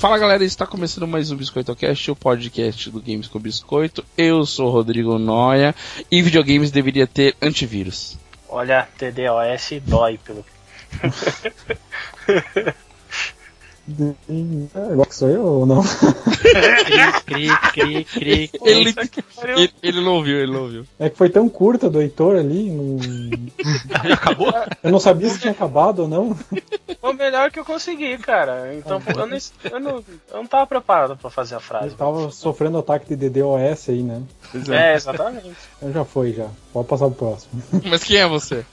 Fala galera, está começando mais um Biscoito Cast, o podcast do Games com Biscoito. Eu sou o Rodrigo Noia e videogames deveria ter antivírus. Olha, TDOS dói pelo. Igual que sou eu ou não? Cri, cri, cri, cri. Ele, ele, ele não ouviu, ele não ouviu. É que foi tão curta do Heitor ali. Não... Acabou? Eu não sabia se tinha acabado ou não. Foi o melhor que eu consegui, cara. Então eu não, eu não, eu não tava preparado pra fazer a frase. Ele tava sofrendo ataque de DDoS aí, né? Pois É, exatamente. Eu já foi, já. Pode passar pro próximo. Mas quem é você?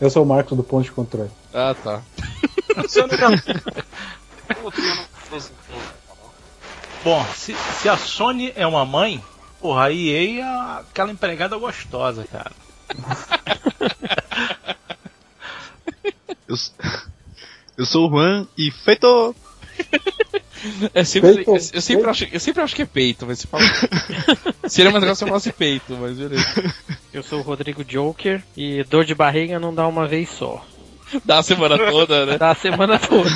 Eu sou o Marcos do Ponto de Controle. Ah, tá. Não- Eu Bom, se, se a Sony é uma mãe, porra, a EA é aquela empregada gostosa, cara. Eu, eu sou o Juan e feito! É sempre, Peito, eu, sempre peito. acho, eu sempre acho que é peito, mas você fala. Seria mais legal se eu falasse peito, mas beleza. Eu sou o Rodrigo Joker e dor de barriga não dá uma vez só. Dá a semana toda, né? Dá a semana toda.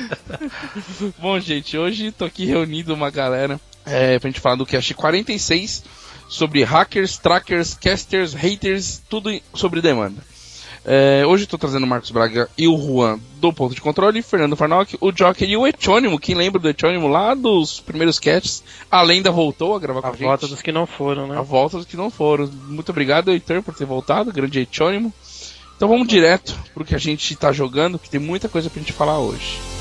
Bom, gente, hoje tô aqui reunido uma galera é, pra gente falar do Cast 46 sobre hackers, trackers, casters, haters, tudo sobre demanda. É, hoje tô trazendo o Marcos Braga e o Juan do Ponto de Controle, Fernando Farnock, o Joker e o Etônimo. Quem lembra do Etônimo lá dos primeiros casts? A lenda voltou a gravar com A a, gente. volta dos que não foram, A né? volta dos que não foram. Muito obrigado, Heitor, por ter voltado, grande Etônimo. Então vamos direto pro que a gente tá jogando, que tem muita coisa pra gente falar hoje.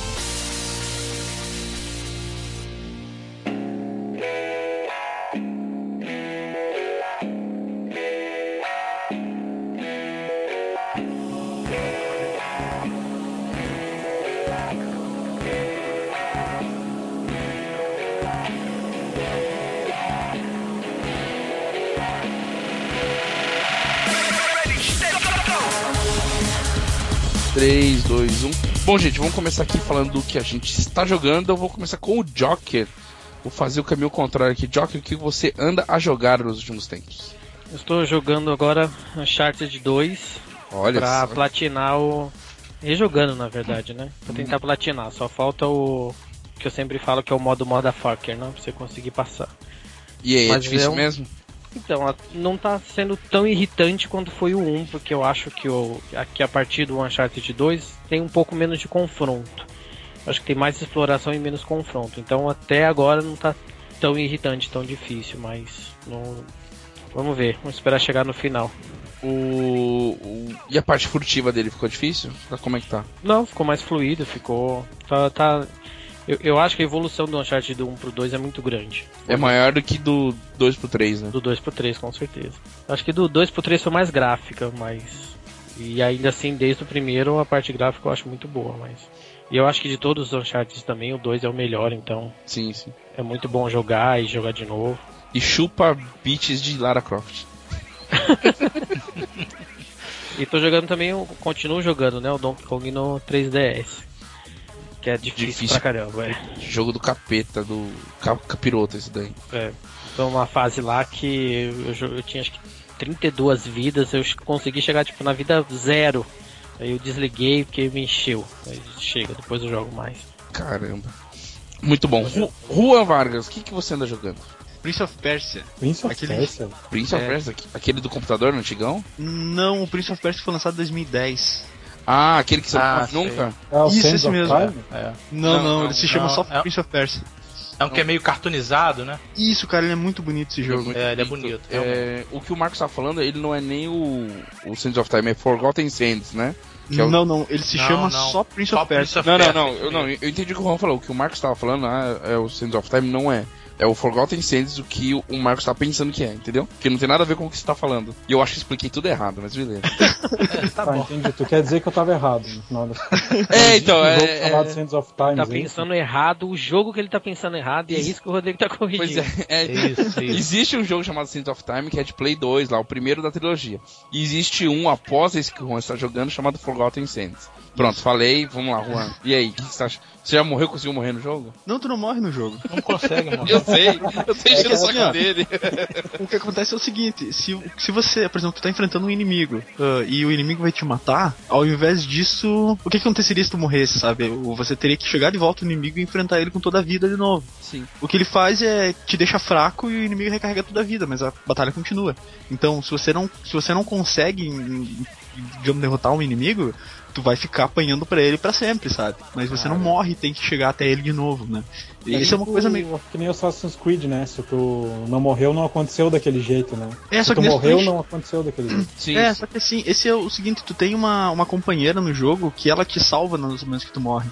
Gente, vamos começar aqui falando do que a gente está jogando. Eu vou começar com o Joker. Vou fazer o caminho contrário aqui. Joker, o que você anda a jogar nos últimos tempos? Eu estou jogando agora Uncharted 2 Olha pra só. platinar o. Rejogando, na verdade, né? Pra tentar platinar. Só falta o. Que eu sempre falo que é o modo Motherfucker, né? Pra você conseguir passar. E aí, é Mas difícil é um- mesmo? Então, não tá sendo tão irritante quanto foi o 1, porque eu acho que, o, que a partir do Uncharted 2 tem um pouco menos de confronto. Acho que tem mais exploração e menos confronto. Então até agora não tá tão irritante, tão difícil, mas não... Vamos ver, vamos esperar chegar no final. O, o- E a parte furtiva dele ficou difícil? Como é que tá? Não, ficou mais fluido, ficou. Tá. tá- Eu, eu acho que a evolução do Uncharted do 1 pro 2 é muito grande. É maior do que do 2 pro 3, né? Do 2 pro 3, com certeza. Acho que do 2 pro 3 foi mais gráfica, mas. E ainda assim, desde o primeiro, a parte gráfica eu acho muito boa, mas. E eu acho que de todos os Uncharted também, o 2 é o melhor, então Sim, sim. é muito bom jogar e jogar de novo. E chupa beats de Lara Croft. E tô jogando também, continuo jogando, né? O Donkey Kong no 3DS. Que é difícil, Difícil. pra caramba, é. Jogo do capeta, do ca- capiroto esse daí. É, tô numa fase lá que eu, eu tinha acho que 32 vidas, eu consegui chegar tipo na vida zero. Aí eu desliguei porque me encheu. Aí chega, depois eu jogo mais. Caramba. Muito bom. Ru- Juan Vargas, o que, que você anda jogando? Prince of Persia. Prince of Aquele- Persia. Prince of É. Persia? Aquele do computador, no antigão? Não, o Prince of Persia foi lançado em 2010. Ah, aquele que você Ah, não sei. nunca? É o Isso, Sands esse mesmo. É. Não, Não, não, não, ele se chama não, só é- Prince of Persia. É um que é meio cartoonizado, né? Isso, cara, ele é muito bonito esse jogo. É, ele é bonito. É, o que o Marcos tá falando, ele não é nem o, o Sands of Time, é Forgotten Sands, né? É o- Não, não, ele se Não, chama não. só Prince Só of Persia. Não, não, não, eu, não, eu entendi o que o Juan falou. O que o Marcos tava falando ah, é o Sands of Time, não é. É o Forgotten Sands o que o Marcos tá pensando que é, entendeu? Que não tem nada a ver com o que você tá falando. E eu acho que expliquei tudo errado, mas beleza. Tá Tá, bom. entendi. Tu quer dizer que eu tava errado no final das é, então, Um jogo é. chamado é Sands of Time. Tá pensando errado, o jogo que ele tá pensando errado, e é isso que o Rodrigo tá pois corrigindo. é, é, Isso, isso. Existe um jogo chamado Sands of Time que é de Play 2, lá, o primeiro da trilogia. E existe um após esse que o Juan está jogando chamado Forgotten Sands. Pronto, falei, vamos lá, Juan. E aí, o que, você acha? Você já morreu, conseguiu morrer no jogo? Não, tu não morre no jogo. Não consegue, mano. Eu sei, eu sei É enchendo que o saco assim, dele. O que acontece é o seguinte, se, se você, por exemplo, tu tá enfrentando um inimigo ah, e o inimigo vai te matar, ao invés disso, o que, que aconteceria se tu morresse, sabe? Ou Você teria que chegar de volta no inimigo e enfrentar ele com toda a vida de novo. Sim. O que ele faz é te deixa fraco e o inimigo recarrega toda a vida, mas a batalha continua. Então, se você não, se você não consegue, digamos, derrotar um inimigo, tu vai ficar apanhando pra ele pra sempre, sabe? Mas você não morre e tem que chegar até ele de novo, né? E isso é uma coisa meio. Que nem o Assassin's Creed, né? Se tu não morreu, não aconteceu daquele jeito, né? É, Se só tu morreu, não aconteceu daquele jeito. Sim. É, só que assim, esse é o seguinte, tu tem uma, uma companheira no jogo que ela te salva nos momentos que tu morre.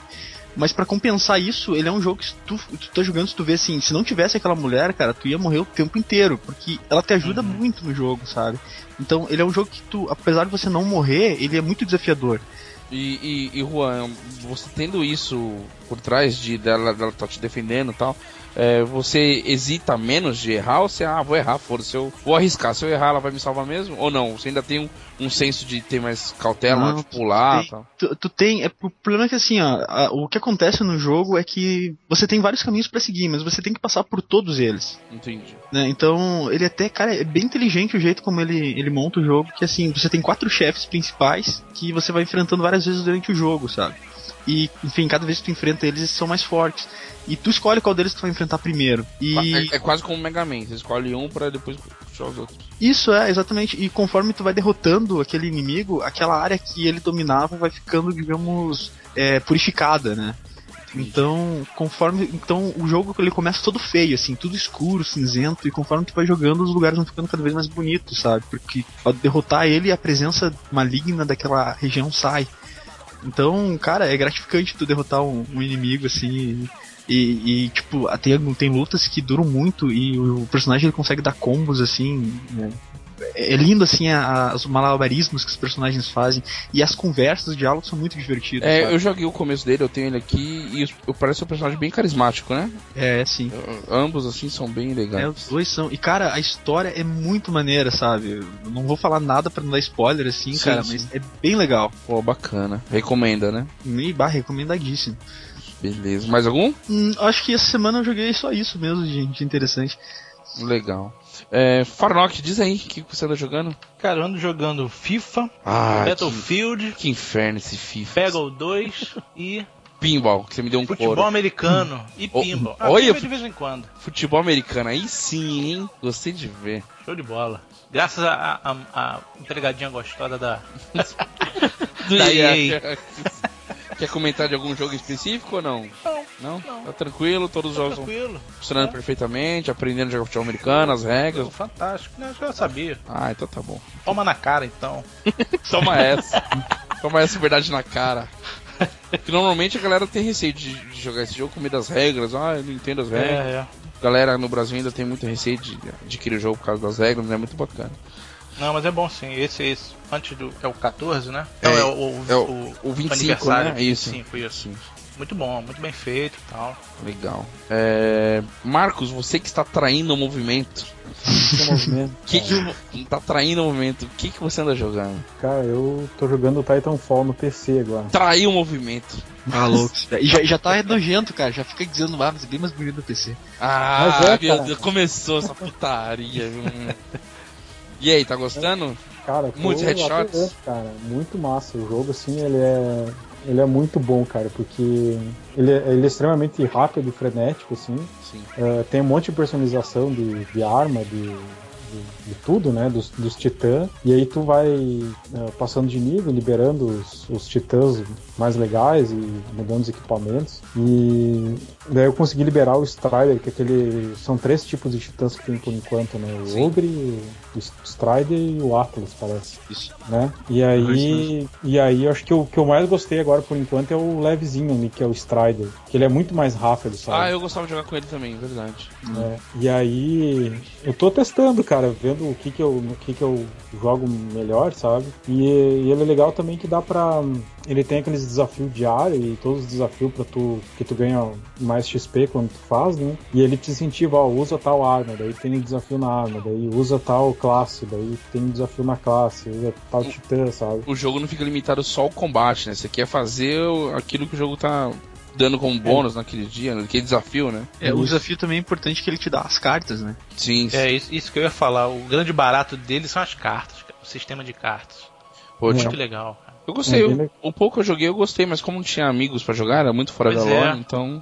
Mas pra compensar isso, ele é um jogo que tu, tu tá jogando, se tu vê assim, se não tivesse aquela mulher, cara, tu ia morrer o tempo inteiro, porque ela te ajuda muito no jogo, sabe? Então, ele é um jogo que tu, apesar de você não morrer, ele é muito desafiador. E, e, e Juan, você tendo isso por trás de dela, dela tá te defendendo e tal, é, você hesita menos de errar ou você, ah, vou errar, foda-se, eu vou arriscar, se eu errar ela vai me salvar mesmo? Ou não? Você ainda tem um, um senso de ter mais cautela, Não, de pular tem- e tal? Tu, tu tem. É, o problema é que assim, ó, a- o que acontece no jogo é que você tem vários caminhos pra seguir, mas você tem que passar por todos eles. Entendi. né? Então, ele até, cara, é bem inteligente o jeito como ele, ele monta o jogo, que assim, você tem quatro chefes principais que você vai enfrentando várias vezes durante o jogo, sabe? E, enfim, cada vez que tu enfrenta eles, eles são mais fortes. E tu escolhe qual deles tu vai enfrentar primeiro. E É, é quase como o Mega Man, você escolhe um pra depois puxar os outros. isso é, exatamente. E conforme tu vai derrotando aquele inimigo, aquela área que ele dominava vai ficando, digamos, é, purificada, né? Então, conforme. Então, o jogo ele começa todo feio, assim, tudo escuro, cinzento, e conforme tu vai jogando, os lugares vão ficando cada vez mais bonitos, sabe? Porque ao derrotar ele, a presença maligna daquela região sai. Então, cara, é gratificante tu derrotar um, um inimigo, assim. E, e, tipo, tem, tem lutas que duram muito e o personagem ele consegue dar combos, assim. né? É, é lindo, assim, a- a- os malabarismos que os personagens fazem. E as conversas, os diálogos são muito divertidos. É, sabe? eu joguei o começo dele, eu tenho ele aqui, e os- eu parece um personagem bem carismático, né? É, sim. Ambos, assim, são bem É, legais. os dois são. E, cara, a história é muito maneira, sabe? Eu não vou falar nada pra não dar spoiler, assim, Sim, cara, sim. mas é bem legal. Pô, bacana. Recomenda, né? E, bah, recomendadíssimo. Beleza. Mais algum? Hum, acho que essa semana eu joguei só isso mesmo, gente, interessante. Legal. É, Farnock, diz aí, o que você anda jogando? Cara, eu ando jogando FIFA, Ah, Battlefield, que, que inferno esse FIFA. Peggle 2 e Pinball, que você me deu um futebol couro. americano e Oh, pinball. olha, pinball de vez em quando. Futebol americano, aí sim, hein? Gostei de ver. Show de bola. Graças à a, a, empregadinha gostosa da. Do Da EA. Quer comentar de algum jogo específico ou não? Não. Não? Não. Tá tranquilo, todos os jogos estão Tranquilo. funcionando É. perfeitamente, aprendendo a jogar futebol americano, as regras. Fantástico. Não, eu já sabia. Ah, então tá bom. Toma na cara então. Toma essa. Toma essa verdade na cara. Porque normalmente a galera tem receio de, de jogar esse jogo com medo das regras. Ah, eu não entendo as regras. É, é. Galera no Brasil ainda tem muito receio de adquirir o jogo por causa das regras, não é muito bacana. Não, mas é bom sim. Esse, esse antes do. É o 14, né? É, Não, é o, é o- o 25, aniversário. né? Isso. 25, isso. Sim, Muito bom, muito bem feito e tal. legal. É, Marcos, você que está traindo o movimento. Esse movimento, Que que tá traindo o movimento? O que, que você anda jogando? Cara, eu tô jogando Titanfall no PC agora. Traiu o movimento. Ah, louco. E já, já tá nojento, cara. Já fica dizendo, ah, mas é bem mais bonito do PC. Ah, é, meu. Deus, começou essa putaria. e aí, tá gostando? Cara, Muitos headshots? adorando, cara, muito massa. O jogo, assim, ele é, ele é muito bom, cara, porque ele é, ele é extremamente rápido e frenético, assim. Sim. É, tem um monte de personalização de, de arma, de, de, de tudo, né? Dos, dos titãs. E aí tu vai é, passando de nível, liberando os, os titãs mais legais e mudando os equipamentos. E daí eu consegui liberar o Strider, que é aquele. São três tipos de titãs que tem por enquanto, né? O Sim. Ogre, o Strider e o Atlas, parece. Isso. Né? E aí, e aí eu acho que o que eu mais gostei agora por enquanto é o levezinho ali, que é o Strider. Que ele é muito mais rápido, sabe? Ah, eu gostava de jogar com ele também, verdade. É, e aí eu tô testando, cara, vendo o que que eu, o que que eu jogo melhor, sabe? E, e ele é legal também que dá pra ele tem aqueles desafios diários e todos os desafios para tu que tu ganha mais XP quando tu faz, né? E ele te incentiva, ó, usa tal arma, daí tem desafio na arma, daí usa tal classe, daí tem desafio na classe, usa tal titã, sabe? O jogo não fica limitado só ao combate, né? Você quer fazer aquilo que o jogo tá dando como bônus naquele dia, né? aquele desafio, né? É, o desafio também é importante que ele te dá as cartas, né? Sim, sim. É isso, isso que eu ia falar. O grande barato dele são as cartas, o sistema de cartas. Pô, Muito tinha- legal. Eu gostei, É, o, legal. o pouco que eu joguei eu gostei, mas como não tinha amigos pra jogar, era muito fora Pois da é. lore, então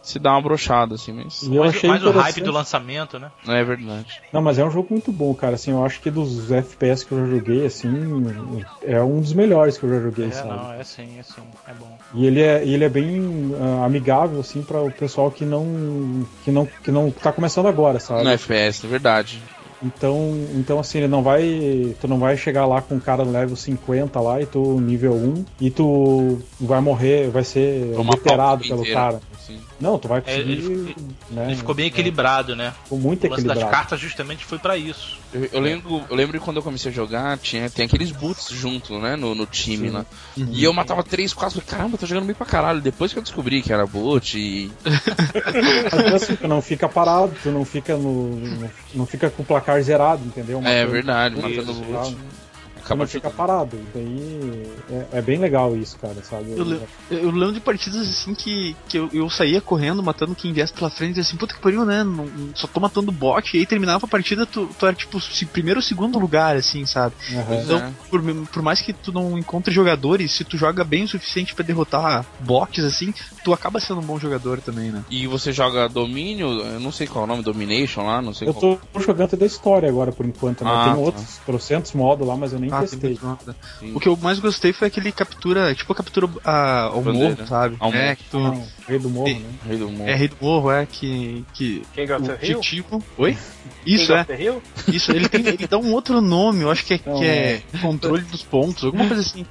se dá uma brochada, assim, mas. Eu mais achei mais o hype do lançamento, né? É verdade. Não, mas é um jogo muito bom, cara. Assim, eu acho que dos FPS que eu já joguei, assim, é um dos melhores que eu já joguei, É, sabe? não, é sim, é sim, é bom. E ele é, ele é bem ah, amigável, assim, para o pessoal que não, que não, que não tá começando agora, sabe? No FPS, é verdade. Então, então assim, ele não vai, tu não vai chegar lá com um cara no level 50 lá e tu nível 1 e tu vai morrer, vai ser Tomar obliterado pau pelo inteira. cara. Assim. Não, tu vai É, conseguir, ele- né? Ele ficou bem equilibrado, né? Ficou muito O lance das equilibrado. cartas justamente foi pra isso. Eu, eu lembro, eu lembro que quando eu comecei a jogar, tinha, tem aqueles boots junto, né, no, no time, né? E eu matava três, quatro, falei, caramba, tô jogando bem pra caralho. Depois que eu descobri que era boot e. Mas assim, tu não fica parado, tu não fica no, não fica com o placar zerado, entendeu? É verdade, matando isso, boot. Acaba não fica parado. Daí é, é bem legal isso, cara, sabe? Eu, le- eu lembro de partidas assim que, que eu, eu saía correndo, matando quem viesse pela frente, e assim, puta que pariu, né? Não- só tô matando bot, e aí terminava a partida, tu, tu era tipo primeiro ou segundo lugar, assim, sabe? Pois Então, é. por, por mais que tu não encontre jogadores, se tu joga bem o suficiente pra derrotar bots, assim, tu acaba sendo um bom jogador também, né? E você joga Domínio, eu não sei qual é o nome, Domination lá, não sei Eu qual. tô jogando da história agora, por enquanto, né? Ah, Tem tá. outros trocentos modos lá, mas eu nem Ah. Sim. O que eu mais gostei foi aquele captura, tipo captura a, ao Bandeira. morro, sabe? Ao é, morro. que tu. Rei do Morro, né? Rei do Mundo. É rei do morro, é que. que King of o objetivo. Oi? Isso, King é. Isso, ele, tem, ele dá um outro nome, eu acho que é, Não, que é controle dos pontos, alguma coisa assim.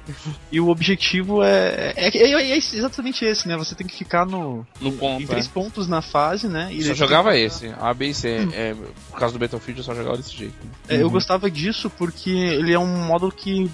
E o objetivo é, é, é, é exatamente esse, né? Você tem que ficar no, No ponto, em três é. pontos na fase, né? E Eu só jogava que- esse, A, B e C. É, por causa do Battlefield eu só jogava desse jeito. É, Eu gostava disso porque ele é um modo que.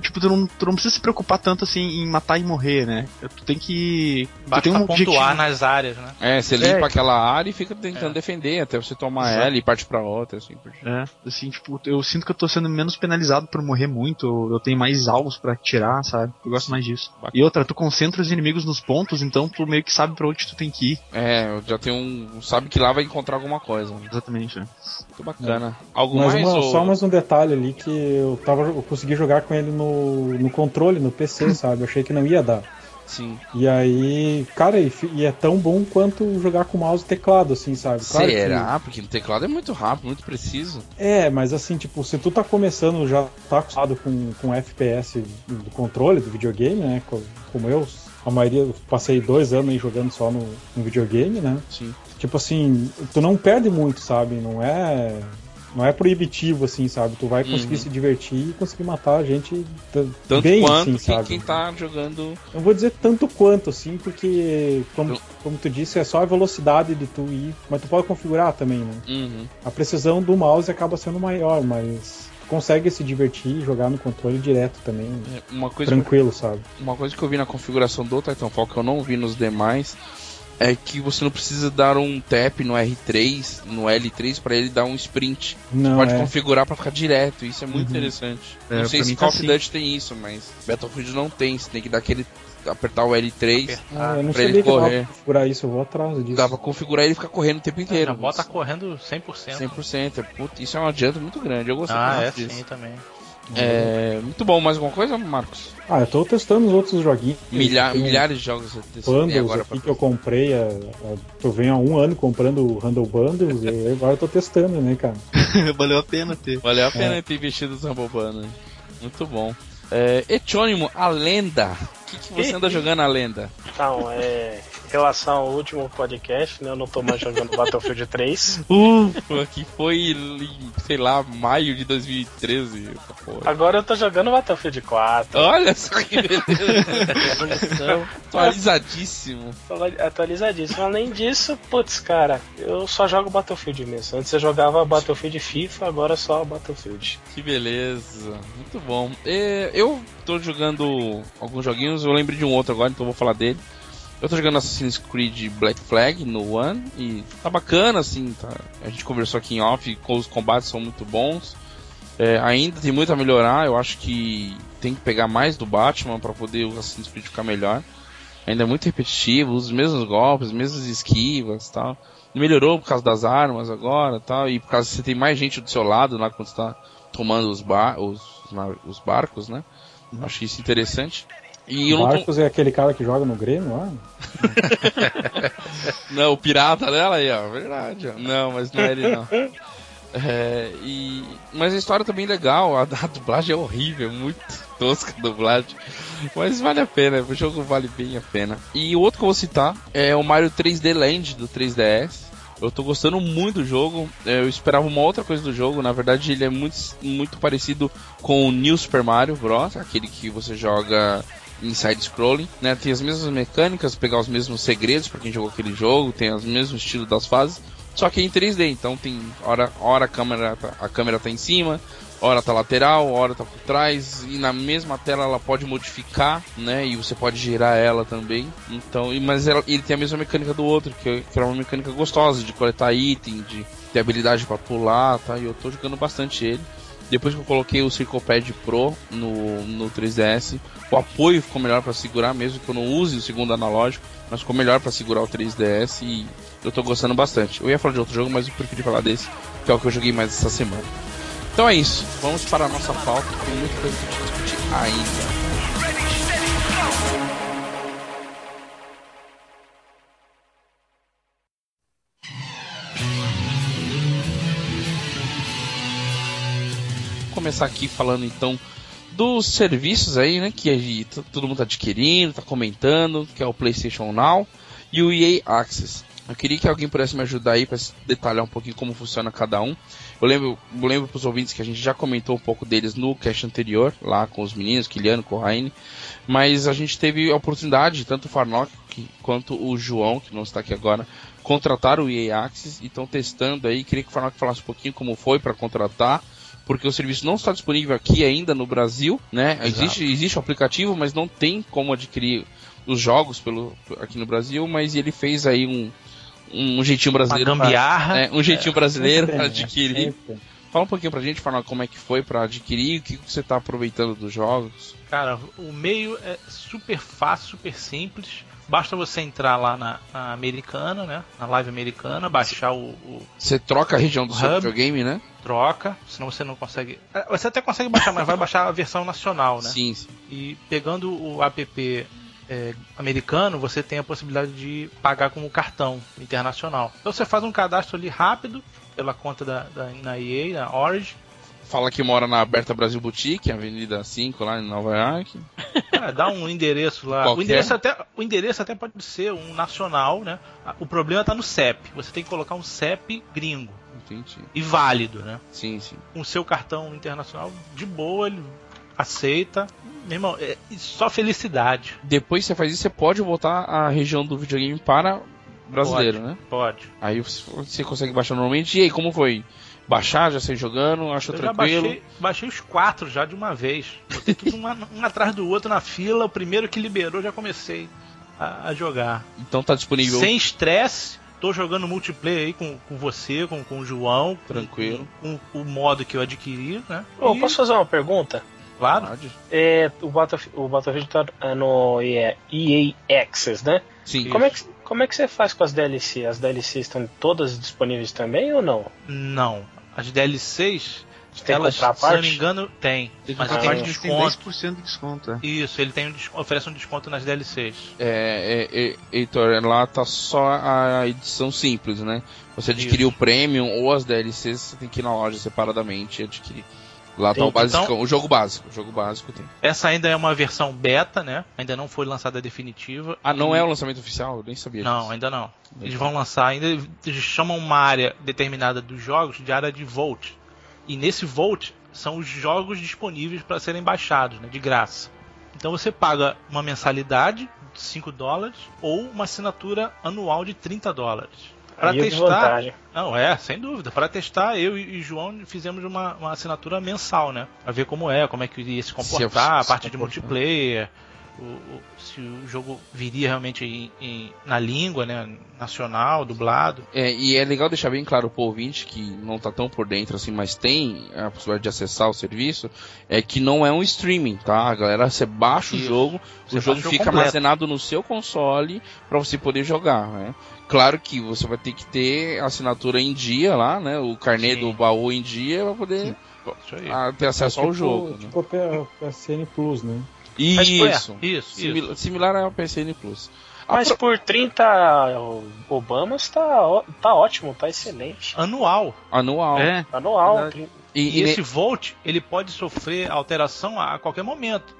Tipo, tu não, tu não precisa se preocupar tanto assim em matar e morrer, né? Tu tem que. Tu Basta tem um pontuar objetivo. nas áreas, né? É, você É. limpa aquela área e fica tentando É. defender até você tomar Exato. ela e parte pra outra, assim por diante. É, assim, tipo, eu sinto que eu tô sendo menos penalizado por morrer muito, eu- tenho mais alvos pra tirar, sabe? Eu gosto mais disso. Bacana. E outra, tu concentra os inimigos nos pontos, então tu meio que sabe pra onde tu tem que ir. É, já tem um. Sabe que lá vai encontrar alguma coisa. né? Exatamente, né? Muito bacana. Algo Mas mais? uma- ou... só mais um detalhe ali que eu, tava, eu consegui jogar com ele no, no controle, no PC, sabe? Eu achei que não ia dar. Sim. E aí, cara, e, e é tão bom quanto jogar com mouse e teclado, assim, sabe? Claro que- Será? Porque no teclado é muito rápido, muito preciso. É, mas assim, tipo, se tu tá começando, já tá acostumado com, com FPS do controle do videogame, né? co- Como eu, a maioria, eu passei dois anos aí jogando só no, no videogame, né? Sim. Tipo assim, tu não perde muito, sabe? Não é. Não é proibitivo, assim, sabe? Tu vai conseguir Uhum. se divertir e conseguir matar a gente Tanto bem, quanto assim, quem, sabe? quem tá jogando. Não vou dizer tanto quanto, assim, porque, como, Eu- como tu disse, é só a velocidade de tu ir. Mas tu pode configurar também, né? Uhum. A precisão do mouse acaba sendo maior, mas tu consegue se divertir e jogar no controle direto também, É, Uma coisa, que, tranquilo, sabe? uma coisa que eu vi na configuração do Titanfall que eu não vi nos demais é que você não precisa dar um tap no R3, no L3 pra ele dar um sprint. Não, Pode é. configurar pra ficar direto, isso é muito Uhum. interessante. É, não sei se mim Call tá of assim. Duty tem isso, mas Battlefield não tem, você tem que dar aquele apertar o L3, Ah, pra ele correr. pra configurar isso, eu vou atrás disso. dá pra configurar ele ficar correndo o tempo inteiro. Já bota correndo 100%. 100%. Puta, isso é um adianto muito grande. Eu gostei Ah, é muito disso. sim também. É, muito bom. Mais alguma coisa, Marcos? Ah, eu tô testando os outros joguinhos. Milha- milhares de jogos tem Bundles agora aqui que eu comprei, a, a, eu venho há um ano comprando o Handle Bundles e agora eu tô testando, né, cara? Valeu a pena ter. Valeu a pena ter investido no Rambobano. Muito bom. É, Etônimo, a lenda. O que, que você anda jogando a lenda? Então, é. Em relação ao último podcast, né? Eu não tô mais jogando Battlefield 3. Ufa, que foi, em, sei lá, maio de 2013. essa porra. Agora eu tô jogando Battlefield 4. Olha só que beleza. Atualizadíssimo. Atualizadíssimo. Além disso, putz, cara, eu só jogo Battlefield mesmo. Antes eu jogava Battlefield FIFA, agora só Battlefield. Que beleza. Muito bom. É, eu tô jogando alguns joguinhos, eu lembro de um outro agora, então vou falar dele. Eu tô jogando Assassin's Creed Black Flag no One e tá bacana, assim, tá? A gente conversou aqui em off, os combates são muito bons. É, ainda tem muito a melhorar, eu acho que tem que pegar mais do Batman para poder o Assassin's Creed ficar melhor. Ainda é muito repetitivo, os mesmos golpes, as mesmas esquivas tal. Melhorou por causa das armas agora tal, e por causa que você tem mais gente do seu lado lá quando você tá tomando os, bar os, os barcos, né? Acho isso interessante. E o Marcos tô... é aquele cara que joga no Grêmio lá? não, o pirata dela aí, ó. Verdade, ó. Não, mas não é ele não. É, e... Mas a história também tá legal, a, a dublagem é horrível, muito tosca a dublagem. Mas vale a pena, o jogo vale bem a pena. E o outro que eu vou citar é o Mario 3D Land do 3DS. Eu tô gostando muito do jogo. É, eu esperava uma outra coisa do jogo. Na verdade, ele é muito, muito parecido com o New Super Mario Bros. Aquele que você joga em side scrolling, né? Tem as mesmas mecânicas, pegar os mesmos segredos para quem jogou aquele jogo, tem os mesmos estilos das fases, só que em 3D. Então tem hora, hora a câmera tá, a câmera tá em cima, hora tá lateral, hora tá por trás e na mesma tela ela pode modificar, né? E você pode girar ela também. Então, mas ela, ele tem a mesma mecânica do outro, que, que é uma mecânica gostosa de coletar item, de ter habilidade para pular, tá? E eu tô jogando bastante ele. Depois que eu coloquei o CirclePad Pro no, no 3DS, o apoio ficou melhor para segurar, mesmo que eu não use o segundo analógico, mas ficou melhor para segurar o 3DS e eu tô gostando bastante. Eu ia falar de outro jogo, mas eu preferi falar desse, que é o que eu joguei mais essa semana. Então é isso, vamos para a nossa pauta, tem muita coisa pra discutir ainda. começar aqui falando então dos serviços aí, né, que todo mundo tá adquirindo, tá comentando, que é o PlayStation Now e o EA Access. Eu queria que alguém pudesse me ajudar aí para detalhar um pouquinho como funciona cada um. Eu lembro, eu lembro para os ouvintes que a gente já comentou um pouco deles no cast anterior, lá com os meninos, Kiliano, Corraine, mas a gente teve a oportunidade, tanto o Farnock quanto o João, que não está aqui agora, contratar o EA Access e estão testando aí. Queria que o Farnock falasse um pouquinho como foi para contratar, porque o serviço não está disponível aqui ainda no Brasil, né? Existe, existe o aplicativo, mas não tem como adquirir os jogos pelo, aqui no Brasil, mas ele fez aí um, um jeitinho brasileiro. Uma gambiarra. É, um jeitinho é, brasileiro para adquirir. Fala um pouquinho pra gente, falar como é que foi para adquirir, o que você está aproveitando dos jogos. Cara, o meio é super fácil, super simples. Basta você entrar lá na, na americana, né? Na live americana, baixar o. o você troca a região do seu videogame, né? Troca, senão você não consegue. É, você até consegue baixar, mas vai baixar a versão nacional, né? Sim, sim. E pegando o app é, americano, você tem a possibilidade de pagar com o cartão internacional. Então você faz um cadastro ali rápido pela conta da, da na EA, na Origin, fala que mora na Aberta Brasil Boutique, Avenida 5, lá em Nova York. É, dá um endereço lá. O endereço, até, o endereço até pode ser um nacional, né? O problema está no CEP. Você tem que colocar um CEP gringo. Entendi. E válido, né? Sim, sim. Com o seu cartão internacional, de boa, ele aceita. Meu irmão, é só felicidade. Depois que você faz isso, você pode voltar a região do videogame para brasileiro, pode, né? Pode. Aí você consegue baixar normalmente. E aí, como foi? baixar, já sei jogando, acho eu tranquilo. baixei, baixei, os quatro já de uma vez. Botei tudo um, um, atrás do outro na fila, o primeiro que liberou já comecei a, a jogar. Então tá disponível. Sem estresse, tô jogando multiplayer aí com, com você, com, com o João. Tranquilo. Com, com o modo que eu adquiri, né? Oh, e... Posso fazer uma pergunta? Claro. É, o, Battlefield, o Battlefield tá é, no EA, EA Access, né? Sim. Como é, que, como é que você faz com as DLCs? As DLCs estão todas disponíveis também ou não? Não. As DLCs, tem elas, se eu não me engano, tem. tem mas tem um desconto. Tem 10% de desconto. É. Isso, ele tem um, oferece um desconto nas DLCs. É, é, é, Heitor, lá tá só a edição simples, né? Você adquirir o Premium ou as DLCs, você tem que ir na loja separadamente e adquirir. Lá tá o básico, então, o jogo básico. O jogo básico tem. Essa ainda é uma versão beta, né? Ainda não foi lançada definitiva. Ah, não é o lançamento oficial? Eu nem sabia Não, disso. ainda não. Eles vão lançar ainda. Eles chamam uma área determinada dos jogos de área de Volt. E nesse Volt são os jogos disponíveis para serem baixados, né? De graça. Então você paga uma mensalidade de 5 dólares ou uma assinatura anual de 30 dólares. É testar. Não, é, sem dúvida. Para testar, eu e João fizemos uma, uma assinatura mensal, né? Pra ver como é, como é que iria se comportar, a se parte de multiplayer, o- o- se o jogo viria realmente em- em- na língua, né? Nacional, dublado. É, e é legal deixar bem claro pro ouvinte que não tá tão por dentro assim, mas tem a possibilidade de acessar o serviço, é que não é um streaming, tá? A galera, você baixa Isso. o jogo, Você o jogo o fica completo. armazenado no seu console pra você poder jogar, né? Claro que você vai ter que ter a assinatura em dia lá, né? O carnê Sim. do baú em dia pra poder ter acesso ao tipo, jogo. né? Tipo a PSN Plus, né? Mas, é, Isso. isso, Simil- isso. Similar ao PSN Plus. A Mas pro- por 30 Obamas tá, ó- tá ótimo, tá excelente. Anual. Anual. É, Anual. Verdade. 30. E, E e ne- esse Volt, ele pode sofrer alteração a qualquer momento.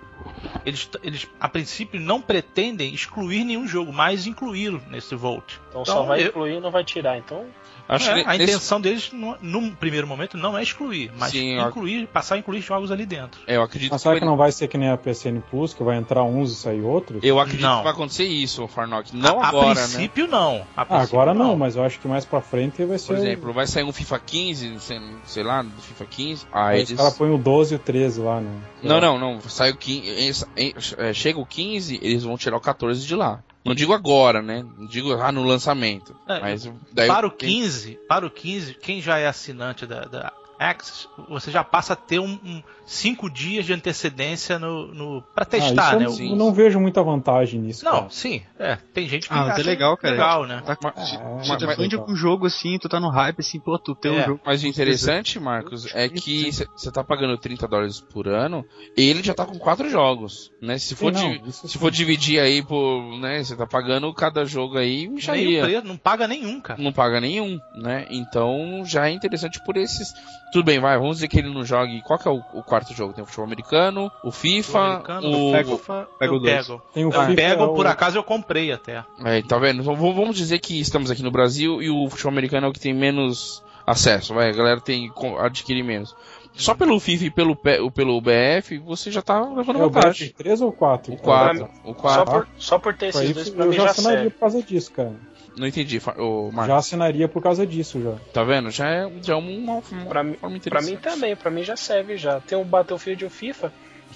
Eles, eles, a princípio, não pretendem excluir nenhum jogo, mas incluí-lo nesse Volt. Então, só Então, vai eu- incluir e não vai tirar. Então, acho É, que a nesse- intenção deles, no, num primeiro momento, não é excluir, mas Sim, eu- incluir, passar a incluir jogos ali dentro. é, eu acredito Mas que será vai- que não vai ser que nem a PSN Plus, que vai entrar uns e sair outros? Eu acredito Não. que vai acontecer isso, Farnock. Não a, agora, a né? princípio, não. A Ah, princípio, agora não, mas eu acho que mais pra frente vai ser. Por exemplo, vai sair um FIFA 15, sei, sei lá, do FIFA 15. Aí eles... os caras põem o 12 e o 13 lá, né? Não, não, não. Sai o 15. em- é, chega o 15, eles vão tirar o 14 de lá. Não digo agora, né? Não digo ah, no lançamento. É, mas daí Para o tem- 15, para o 15, quem já é assinante da, da Access, você já passa a ter um, um cinco dias de antecedência no, no para Ah, testar, isso né? eu, sim. não vejo muita vantagem nisso. Não, cara. sim, é. Tem gente que Ah, mas é acha legal, cara. legal, né? tá, É, se mas- tu é mas fã de legal. algum jogo assim, tu tá no hype assim, pô, tu tem É, um jogo. Mas o interessante, Marcos, é que você tá pagando 30 dólares por ano, ele já tá com quatro jogos, né? Se for, Sim, não, se sim. for dividir aí por, né, você tá pagando cada jogo aí, micharia. o preço, não paga nenhum, cara. Não paga nenhum, né? Então já é interessante por esses. Tudo bem, vai, vamos dizer que ele não jogue. Qual que é o, o quarto jogo? Tem o futebol americano, o FIFA, O americano, o. o FIFA, pego eu dois. pego. Tem o Eu FIFA, pego, é o- por acaso eu comprei até. É, tá vendo? Então, vamos dizer que estamos aqui no Brasil e o futebol americano é o que tem menos acesso, vai. A galera tem adquirir menos. Só pelo FIFA e pelo, P- o- pelo BF, você já tá levando É o vantagem. BF 3 ou 4? O 4. O só 4. por, só por ter esses dois pra eu mim já já assinaria serve. por causa disso, cara. Não entendi, fa- ô, Já Marcos. assinaria por causa disso, já. Tá vendo? Já é, já é uma, uma Pra mim, pra mim também, pra mim já serve já. Tem um Battlefield e o FIFA.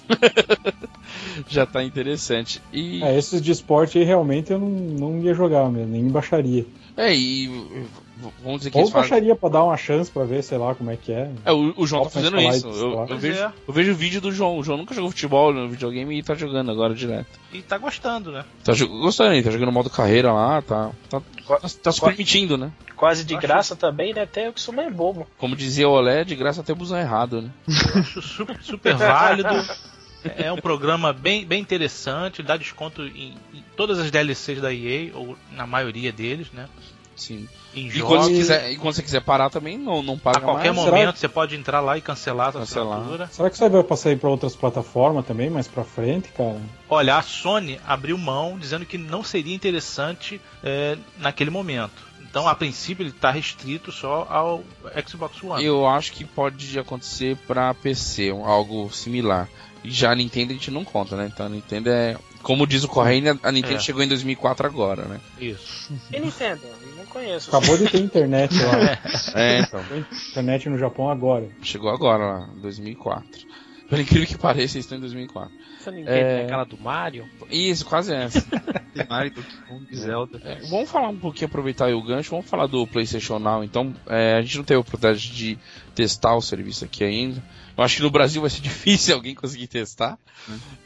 Já tá interessante. E. É, esses de esporte aí realmente eu não, não ia jogar mesmo, nem baixaria. É, e vamos dizer que Ou eles fazem. baixaria pra dar uma chance pra ver, sei lá, como é que é. É, o, o João tá Offense fazendo isso. Eu, eu vejo, é. eu vejo o vídeo do João. O João nunca jogou futebol no videogame e tá jogando agora direto. E tá gostando, né? Tá gostando, ele tá jogando modo carreira lá, tá. Tá, tá, tá se permitindo, né? Quase de Acho- graça também, né? Até eu que sou mais bobo. Como dizia o Olé, de graça até busão errado, né? Acho super, super válido. É um programa bem, bem interessante, dá desconto em, em todas as DLCs da EA, ou na maioria deles, né? Sim. Em E jogos. quando, você quiser, e quando você quiser parar também, não, não paga A qualquer mais. Será- momento você pode entrar lá e cancelar a sua assinatura. Será que isso aí vai passar aí pra outras plataformas também, mais pra frente, cara? Olha, a Sony abriu mão dizendo que não seria interessante é, naquele momento. Então, a princípio, ele está restrito só ao Xbox One. Eu acho que pode acontecer pra PC, um- algo similar. E já a Nintendo a gente não conta, né? Então a Nintendo é. Como diz o Correio, a Nintendo É. chegou em 2004 agora, né? Isso. E Nintendo? Não conheço. Acabou de ter internet lá. É, então. Internet no Japão agora. Chegou agora lá, 2004. Pelo incrível que pareça, eles estão em 2004. Essa Nintendo É. é aquela do Mario? Isso, quase essa. Tem Mario, Donkey Kong, Zelda. É, vamos falar um pouquinho, aproveitar aí o gancho, vamos falar do PlayStation Now. Então, é, a gente não teve a oportunidade de testar o serviço aqui ainda. Eu acho que no Brasil vai ser difícil alguém conseguir testar,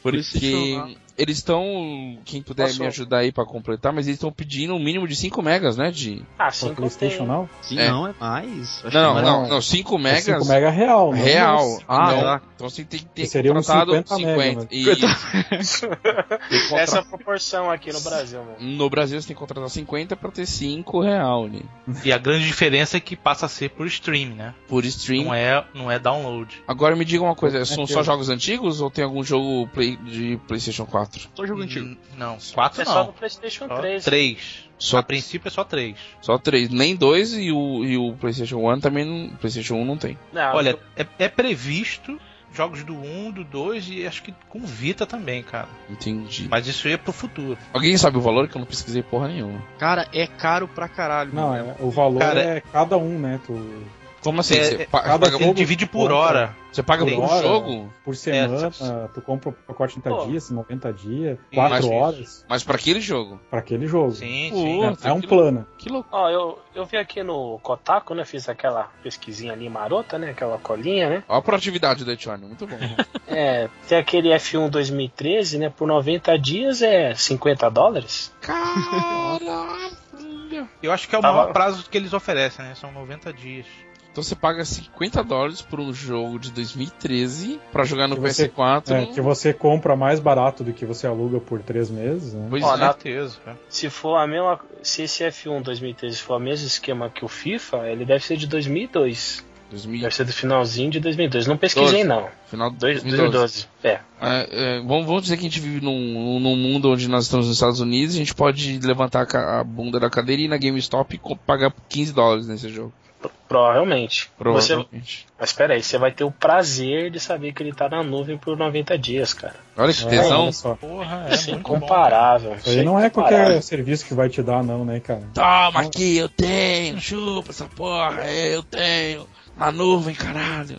porque PlayStation Now. Eles estão, quem puder Posso- me ajudar aí pra completar, mas eles estão pedindo um mínimo de 5 megas, né? De... Ah, Pra sim, PlayStation tem. não? Sim, É. não, é mais. Acho Não, que é não, mais. não, 5 É megas 5 mega real. não real. mas- Ah, então, tá. então você tem que ter seria uns contratado 50 mega, Isso. Que Essa é proporção aqui no Brasil, mano. No Brasil você tem que contratar 50 pra ter 5 real, né? E a grande diferença é que passa a ser por stream, né? Por stream. Não é, não é download. Agora me diga uma coisa, são que só eu- jogos antigos ou tem algum jogo play- de PlayStation 4? Só jogo antigo. Não, 4 É só no não. PlayStation Só 3. 3. Só- A princípio é só 3. Só três, nem dois e o, e o PlayStation 1 também não, PlayStation 1 não tem. Não, Olha, é, é previsto jogos do 1, do 2 e acho que com Vita também, cara. Entendi. Mas isso ia pro futuro. Alguém sabe o valor que eu não pesquisei porra nenhuma. Cara, é caro pra caralho. Não, mano. é, o valor Cara, é cada um, né? Tu, Como assim? É, você, é, paga, jogo divide por conta. hora. você paga por hora. jogo? por semana, É, tu compra o pacote 30 Pô. dias, 90 dias, Isso, 4 isso. horas Mas pra aquele jogo. pra aquele jogo. Sim, Pô, sim. É, é um que plano. Que louco. Ó, eu, eu vi aqui no Kotaku, né? Fiz aquela pesquisinha ali marota, né? Aquela colinha, né? Olha a proatividade do Etione, muito bom. É, tem aquele F1 2013, né? Por 90 dias é 50 dólares. Caralho! Eu acho que é o Tava- maior prazo que eles oferecem, né? São 90 dias. Então você paga 50 dólares por um jogo de 2013 pra jogar no você- PS4. É, que você compra mais barato do que você aluga por 3 meses, né? Pois Ó, é. na- certeza. cara. Se for a mesma, se esse F1 2013 for o mesmo esquema que o FIFA, ele deve ser de 2002. 2000, Deve ser do finalzinho de 2002. Não pesquisei Doze. não. final de Dois- 2012. 2012. É. É, é, vamos, vamos dizer que a gente vive num, num mundo onde nós estamos nos Estados Unidos, a gente pode levantar a bunda da cadeira e ir na GameStop e pagar 15 dólares nesse jogo. Provavelmente. Você, Provavelmente. mas espera aí, você vai ter o prazer de saber que ele tá na nuvem por 90 dias, cara. Olha que É, tesão. olha só. Porra, é Isso é incomparável. Isso aí não é qualquer serviço que vai te dar, não, né, cara? Toma aqui, eu tenho, chupa essa porra, é, eu tenho. Na nuvem, caralho.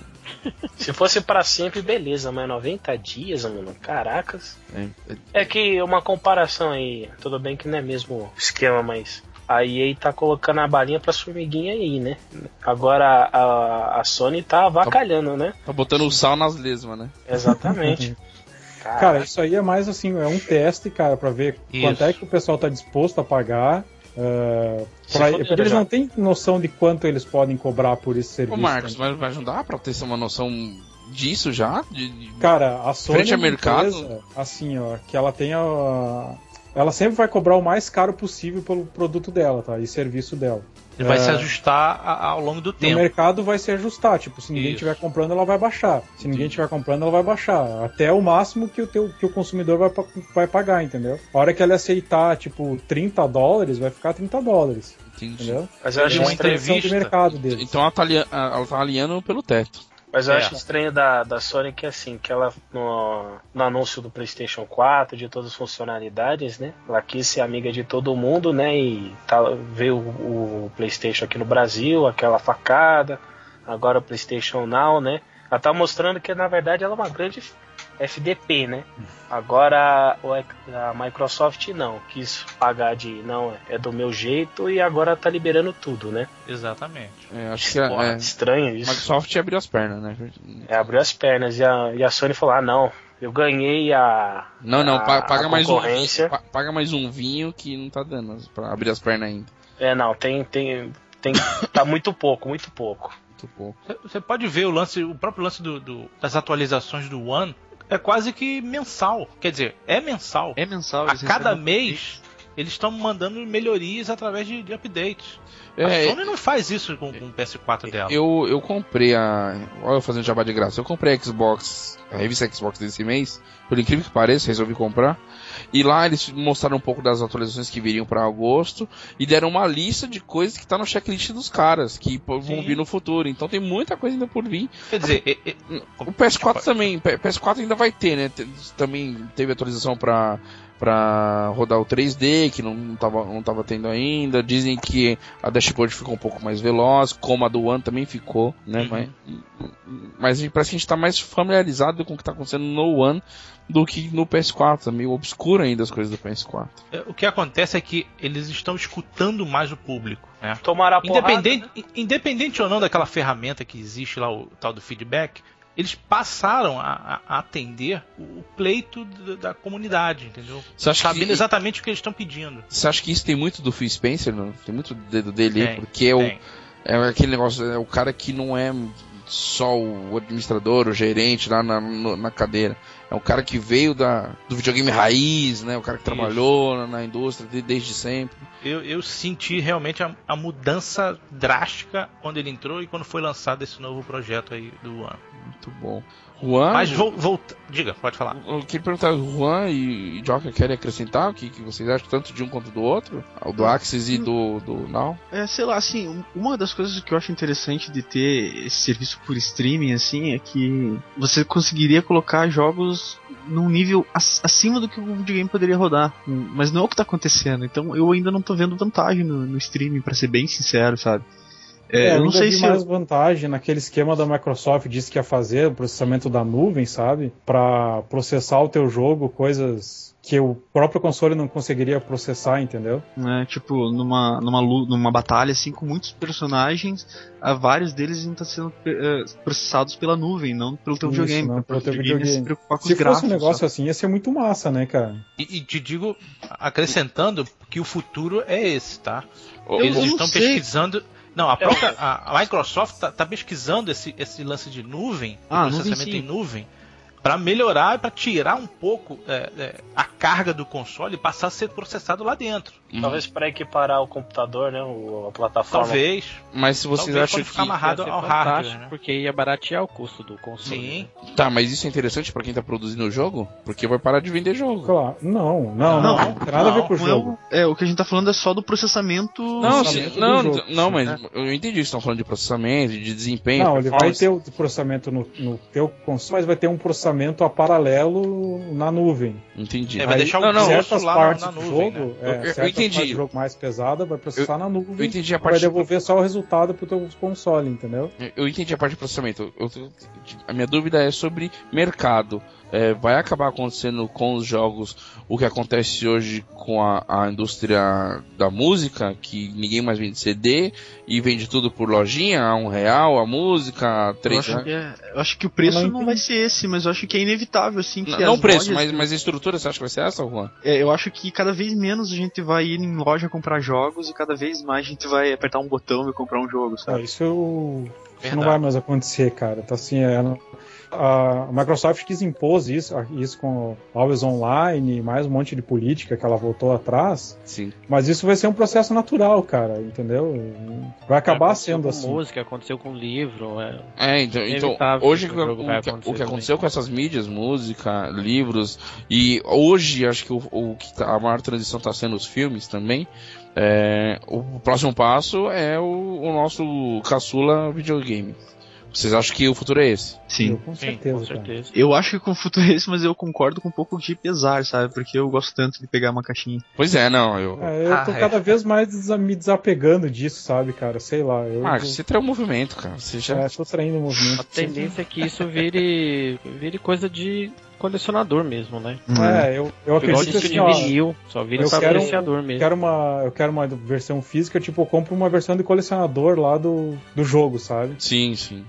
Se fosse pra sempre, beleza, mas 90 dias, mano, caracas. É, é- É que uma comparação aí, tudo bem que não é mesmo esquema, mas a EA tá colocando a balinha pra formiguinha aí, né? Agora a, a Sony tá avacalhando, né? tá botando o sal nas lesmas, né? Exatamente. Cara, isso aí é mais assim, é um teste, cara, pra ver Isso. quanto é que o pessoal tá disposto a pagar. Se pra- porque eles já. não têm noção de quanto eles podem cobrar por esse Ô serviço. Marcos, né? mas vai ajudar pra ter uma noção disso já? De- de- Cara, a Sony Frente é uma mercado. empresa, assim, ó, que ela tem a... Ela sempre vai cobrar o mais caro possível pelo produto dela, tá? E serviço dela. Ele vai É. se ajustar a- ao longo do E o tempo. mercado vai se ajustar, tipo, se ninguém estiver comprando, ela vai baixar. Se ninguém estiver comprando, ela vai baixar. Até o máximo que o, teu, que o consumidor vai, vai pagar, entendeu? A hora que ela aceitar, tipo, 30 dólares, vai ficar 30 dólares, Entendi. entendeu? Mas eu acho uma É de entrevista- mercado deles. Então ela tá, ela tá alinhando pelo teto. Mas eu É. acho estranho da, da Sony que assim, que ela no, no anúncio do PlayStation 4, de todas as funcionalidades, né? Ela quis ser amiga de todo mundo, né? E tá, veio o, o PlayStation aqui no Brasil, aquela facada, agora o PlayStation Now, né? Ela tá mostrando que na verdade ela é uma grande FDP, né? Agora o- a Microsoft não, quis pagar de não, é do meu jeito e agora tá liberando tudo, né? Exatamente. É, acho que Porra, é, estranho a isso. Microsoft abriu as pernas, né? É, abriu as pernas e a, e a Sony falou: ah, não, eu ganhei a. Não, não, a- pa- paga a mais um paga mais um vinho que não tá dando pra abrir as pernas ainda. É, não, tem. tem, tem tá muito pouco, muito pouco. Muito pouco. Você- Você pode ver o lance, o próprio lance do, do- das atualizações do One é quase que mensal. Quer dizer, é mensal. É mensal. A cada mês eles estão mandando melhorias através de, de updates. É, a Sony não faz isso com, com o PS4 dela. Eu, eu comprei a. Olha eu fazendo jabá de graça. Eu comprei a Xbox, a revista Xbox desse mês. Por incrível que pareça, resolvi comprar. E lá eles mostraram um pouco das atualizações que viriam para agosto. E deram uma lista de coisas que tá no checklist dos caras. Que vão Sim. vir no futuro. Então tem muita coisa ainda por vir. Quer dizer, é- é- O PS4 também. P- PS4 ainda vai ter, né? Também teve atualização pra, pra rodar o 3D, que não, não, tava, não tava tendo ainda. Dizem que a dashboard ficou um pouco mais veloz, como a do One também ficou, né? Uhum. Mas, mas parece que a gente tá mais familiarizado com o que tá acontecendo no One do que no PS4. Tá meio obscuro ainda as coisas do PS4. é, o que acontece é que eles estão escutando mais o público. Né? Tomaram a porrada. Independente, independente ou não daquela ferramenta que existe lá, o tal do feedback, eles passaram a, a- a atender o, pleito da, da comunidade, entendeu? Você acha, Sabendo que, exatamente o que eles estão pedindo. você acha que isso tem muito do Phil Spencer? Não? Tem muito do dedo dele Tem, porque é o. É aquele negócio, é o cara que não é só o administrador, o gerente lá na, na cadeira. É o cara que veio da, do videogame raiz, né? O cara que Isso. trabalhou na, na indústria de- desde sempre. Eu, eu senti realmente a, a mudança drástica quando ele entrou e quando foi lançado esse novo projeto aí do ano. Muito bom. Juan, Mas vol- volta. Diga, pode falar. eu queria perguntar, Juan e, Joker querem acrescentar o que, que vocês acham tanto de um quanto do outro? O do Axis e do, do Now? É, sei lá, assim, um- uma das coisas que eu acho interessante de ter esse serviço por streaming, assim, é que você conseguiria colocar jogos num nível ac- acima do que o videogame poderia rodar. Mas não é o que tá acontecendo. Então eu ainda não tô vendo vantagem no, no streaming, pra ser bem sincero, sabe? É, É, eu não sei vi se. mais eu- vantagem naquele esquema da Microsoft disse que ia fazer o processamento da nuvem, sabe? Pra processar o teu jogo, coisas que o próprio console não conseguiria processar, entendeu? né, tipo, numa, numa, numa batalha assim com muitos personagens, ah, vários deles ainda estão sendo eh, processados pela nuvem, não pelo teu Isso, videogame. não pelo teu videogame se preocupar com Se os gráficos. fosse um negócio sabe? assim, ia ser muito massa, né, cara? E, e te digo, acrescentando, que o futuro é esse, tá? Eles estão sei. pesquisando. Não, a própria a, Microsoft tá, tá pesquisando esse, esse lance de nuvem, Ah, processamento nuvem, em nuvem, para melhorar, para tirar um pouco é, é, a carga do console e passar a ser processado lá dentro. Uhum. Talvez para equiparar o computador, né? o- a plataforma. Talvez. Mas se vocês talvez acham que. ficar amarrado ao hardware, né? Porque ia baratear o custo do console. Sim. né? Tá, mas isso é interessante pra quem tá produzindo o jogo? Porque vai parar de vender jogo. Claro. Não, não, não. Não, tem nada a ver não, com o Não jogo. o, é, o que a gente tá falando é só do processamento. Não, processamento não, jogo. não, mas É. eu entendi. Vocês estão falando de processamento, de desempenho. Não, ele vai ter o processamento no, no teu console, mas vai ter um processamento a paralelo na nuvem. Entendi. É, vai deixar o não, certas lá partes na do nuvem, jogo, né? é, Eu- eu entendi. jogo mais pesada vai processar na nuvem. Eu entendi a e vai parte. devolver só o resultado pro teu console, entendeu? Eu entendi a parte de processamento. Eu- eu- a minha dúvida é sobre mercado. É, vai acabar acontecendo com os jogos o que acontece hoje com a, a indústria da música, que ninguém mais vende CD e vende tudo por lojinha, a um real a música, a Eu três acho, é- eu acho que o preço Eu não não, vai ser esse, mas eu acho que é inevitável, assim. Que Não, não as o preço, lojas- mas, mas a estrutura, você acha que vai ser essa, Juan? É, eu acho que cada vez menos a gente vai ir em loja comprar jogos e cada vez mais a gente vai apertar um botão e comprar um jogo, Ah, sabe? isso, eu- isso Verdade. não vai mais acontecer, cara. Tá assim, é, a Microsoft quis impor isso, isso com Always Online, mais um monte de política que ela voltou atrás, Sim. mas isso vai ser um processo natural, cara, entendeu? Vai acabar Aconteceu sendo com assim. música, aconteceu com livro. É. É, então, então hoje que o, que- o que aconteceu com essas mídias, música, livros, e hoje acho que o, o que tá- a maior transição está sendo os filmes também. é, o próximo passo é o, o nosso caçula videogame. Vocês acham que o futuro é esse? Eu, Sim. com Sim, certeza, com cara. certeza. Eu acho que com o futuro é esse, mas eu concordo com um pouco de pesar, sabe? Porque eu gosto tanto de pegar uma caixinha. Pois é, não, eu. É, eu tô Ah, é. cada vez mais desa- me desapegando disso, sabe, cara? Sei lá. Eu Marcos, você traiu o movimento, cara. Você já. é, tô traindo o movimento. A tendência é que isso vire, vire coisa de colecionador mesmo, né? É, eu, eu acredito assim, de ó, vinil, só vira eu pra quero- eu mesmo. quero uma, eu quero uma versão física, tipo, eu compro uma versão de colecionador lá do, do jogo, sabe? Sim, sim.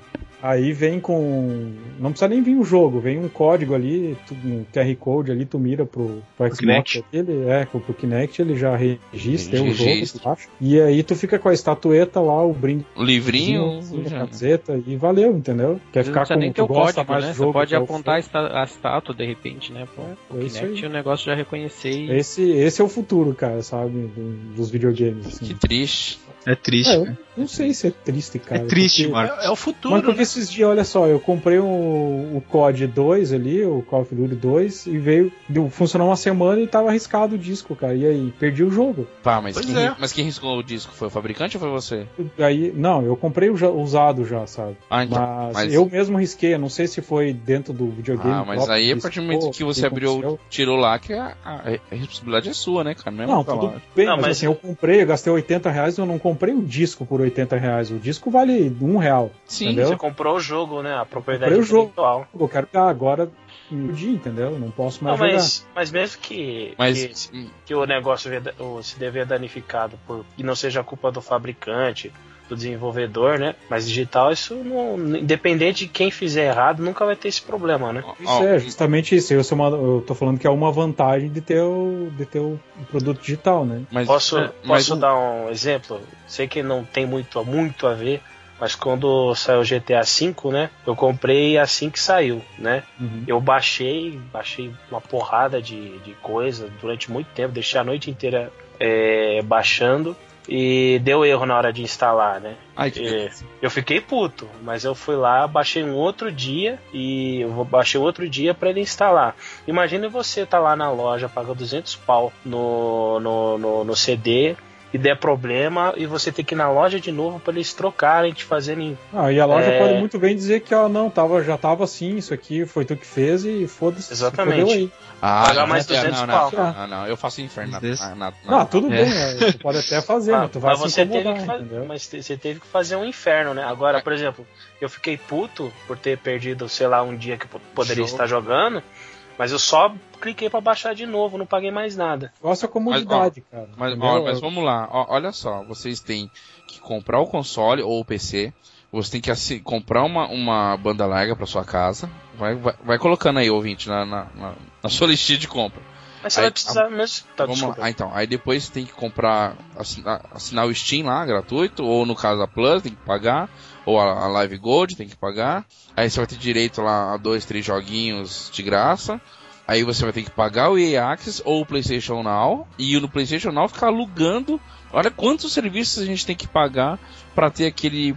Aí vem com. Não precisa nem vir o jogo, vem um código ali, um QR Code ali, tu mira pro, pro Xbox. Kinect. Ele, é, pro pro Kinect ele já registra Ele o jogo, registra. tu acha? E aí tu fica com a estatueta lá, o brinde. O livrinho. assim, a já- camiseta, e valeu, entendeu? Quer Não ficar precisa com nem ter o gosta código, mais né? do Você jogo, pode que é o apontar a a estátua de repente, né? Pô, É o isso Kinect aí. o negócio já reconhecer e Esse, esse é o futuro, cara, sabe? do- dos videogames. Assim. Que triste. É triste. É, eu não sei se é triste, cara. é triste, porque- Marcos. É, é o futuro, Mas porque né? esses dias, olha só, eu comprei o, o COD 2 ali, o Call of Duty 2, e veio, deu, funcionou uma semana e tava arriscado o disco, cara. E aí, perdi o jogo. Pá, mas Pois quem, é. mas quem riscou o disco? Foi o fabricante ou foi você? Aí, não, eu comprei o já- usado já, sabe? Ah, então. Mas, mas- eu mesmo risquei, eu não sei se foi dentro do videogame. Ah, mas próprio aí a que partir do momento que você abriu, aconteceu. tirou lá, que a, a- a responsabilidade é sua, né, cara? Não, é Não, tudo bem, Não, mas, mas- assim, eu comprei, eu gastei 80 reais, eu não comprei o disco por 80 reais. O disco vale um real. Sim, entendeu? Você comprou o jogo, né? A propriedade Comprei o jogo. intelectual. Eu quero jogar agora no dia, entendeu? Eu Não posso mais Não, jogar. mas, mas mesmo que, Mas. que, que o negócio se dê danificado por e não seja culpa do fabricante, do desenvolvedor, né? Mas digital, isso não. Independente de quem fizer errado, nunca vai ter esse problema, né? Isso é justamente isso. Eu, sou uma- eu tô falando que é uma vantagem de ter o, de ter o produto digital, né? Mas, Posso, é, mas posso um- dar um exemplo? Sei que não tem muito, muito a ver, mas quando saiu o GTA V, né? Eu comprei assim que saiu, né? Uhum. Eu baixei, baixei uma porrada de, de coisa durante muito tempo, deixei a noite inteira é, baixando. E deu erro na hora de instalar, né? Ai, eu fiquei puto, mas eu fui lá, baixei um outro dia e eu baixei outro dia pra ele instalar. Imagina você tá lá na loja, paga 200 pau no, no, no, no CD e der problema e você ter que ir na loja de novo pra eles trocarem, te fazerem. Ah, e a loja É. pode muito bem dizer que ó, não, tava, já tava assim, isso aqui foi tu que fez e foda-se. se Exatamente. Ah, Pagar não, mais não, 200 não, pau. não, não, não, eu faço inferno na, na, na- na- Ah, tudo É. bem, é, tu pode até fazer, mas tu vai mas se você teve que mas você teve que fazer um inferno, né? Agora, por exemplo, eu fiquei puto por ter perdido, sei lá, um dia que eu poderia Jogo. estar jogando, mas eu só cliquei pra baixar de novo, não paguei mais nada. Gosta a comodidade, cara. Mas, ó, mas vamos lá, ó, olha só, vocês têm que comprar o console ou o PC, você tem que assi- comprar uma, uma banda larga pra sua casa, vai, vai, vai colocando aí, ouvinte, na, na, na, na sua listinha de compra. Mas você Aí, vai precisar mesmo. Tá, Vamos lá. Ah, então, aí depois você tem que comprar, assinar, assinar o Steam lá, gratuito, ou no caso a Plus, tem que pagar, ou a, a Live Gold, tem que pagar. Aí você vai ter direito lá a dois, três joguinhos de graça. Aí você vai ter que pagar o EA Access ou o PlayStation Now, e no PlayStation Now ficar alugando. Olha quantos serviços a gente tem que pagar pra ter aquele,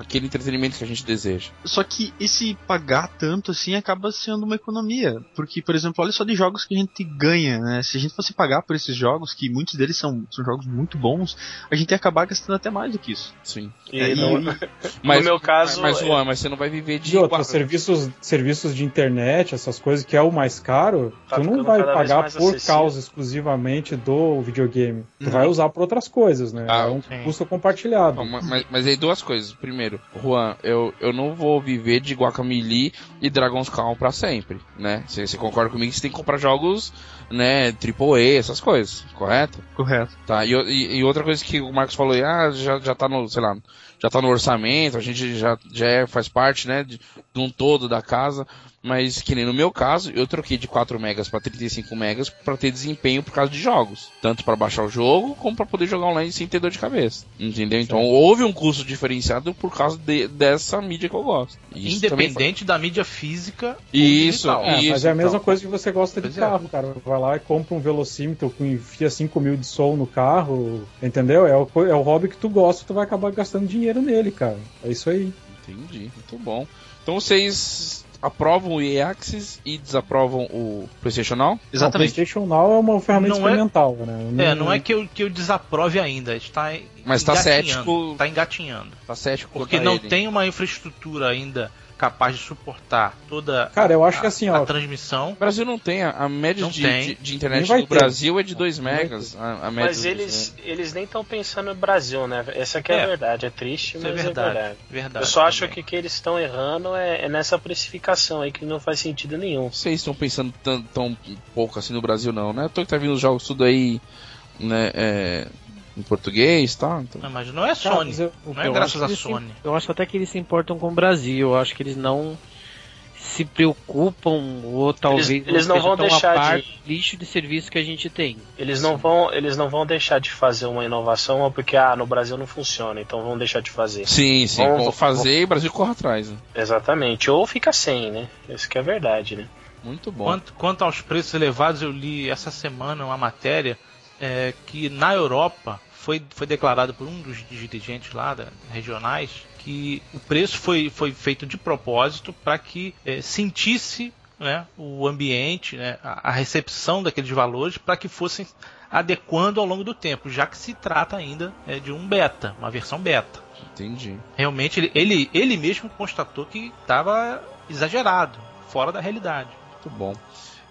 aquele entretenimento que a gente deseja. Só que esse pagar tanto assim acaba sendo uma economia. Porque, por exemplo, olha só de jogos que a gente ganha, né? Se a gente fosse pagar por esses jogos, que muitos deles são, são jogos muito bons, a gente ia acabar gastando até mais do que isso. Sim. E É, no, Mas, no meu caso, mas, é- Juan, mas você não vai viver de E outros serviços, serviços de internet, essas coisas que é o mais caro, Tá tu não vai pagar por acessível. causa exclusivamente do videogame. Tu Uhum. vai usar por outras coisas, né? Ah, é um sim. custo compartilhado. Não, ma- mas, mas aí duas coisas. Primeiro, Juan, eu, eu não vou viver de Guacamole e Dragon's Crown pra sempre, né? Você, você concorda comigo que você tem que comprar jogos, né, AAA, essas coisas, correto? Correto. Tá, e, e- e outra coisa que o Marcos falou, ah, já, já tá no, sei lá, já tá no orçamento, a gente já, já é- faz parte, né, de, de um todo da casa, mas que nem no meu caso, eu troquei de 4 megas pra 35 megas pra ter desempenho por causa de jogos, tanto pra baixar o jogo, como pra poder jogar online sem ter dor de cabeça, entendeu? Então houve um custo diferenciado por causa de- dessa mídia que eu gosto. Isso Independente da mídia física. ou Isso, digital. É, mas Isso, é a mesma então. coisa que você gosta de Pois é. carro, cara. Vai lá e compra um velocímetro com enfia 5 mil de som no carro, entendeu? É o, é o hobby que tu gosta, tu vai acabar gastando dinheiro nele, cara. É isso aí. Entendi, muito bom. Então vocês aprovam o EA Access e desaprovam o PlayStation Now? O Exatamente. PlayStation Now é uma ferramenta Não é- experimental, né? É, não é que eu, que eu desaprove ainda, está Mas tá engatinhando, cético. Tá engatinhando. Tá cético Porque não ele. tem uma infraestrutura ainda capaz de suportar toda Cara, eu acho a, que assim, a ó, transmissão. O Brasil não tem, a, a média de, tem. de, de internet do ter. Brasil é de 2 vai megas. A, a média Mas eles, eles nem estão pensando no Brasil, né? Essa que é, a É. verdade. É triste, é mas é verdade. verdade. verdade Eu só acho também. que o que eles estão errando é, é nessa precificação aí que não faz sentido nenhum. Vocês estão pensando tão, tão pouco assim no Brasil, não, né? Eu tô que tá vindo os jogos tudo aí, né, é, em português, tá? Então, Não, mas não é Sony. mas eu- Não é graças acho a eles se- Sony. eu acho até que eles se importam com o Brasil. Eu acho que eles não se preocupam ou talvez eles não estejam vão deixar de- do lixo de serviço que a gente tem. Eles não vão, eles não vão deixar de fazer uma inovação porque ah, no Brasil não funciona, então vão deixar de fazer. sim, sim, Vamos- vou fazer e o Brasil corre atrás. Né? Exatamente. Ou fica sem, né? Isso que é verdade, né? Muito bom. Quanto, quanto aos preços elevados, eu li essa semana uma matéria é, que na Europa foi, foi declarado por um dos dirigentes lá da, regionais que o preço foi, foi feito de propósito para que é, sentisse né, o ambiente, né, a, a recepção daqueles valores, para que fossem adequando ao longo do tempo, já que se trata ainda é, de um beta, uma versão beta. Entendi. Realmente ele, ele, ele mesmo constatou que estava exagerado, fora da realidade. Muito bom.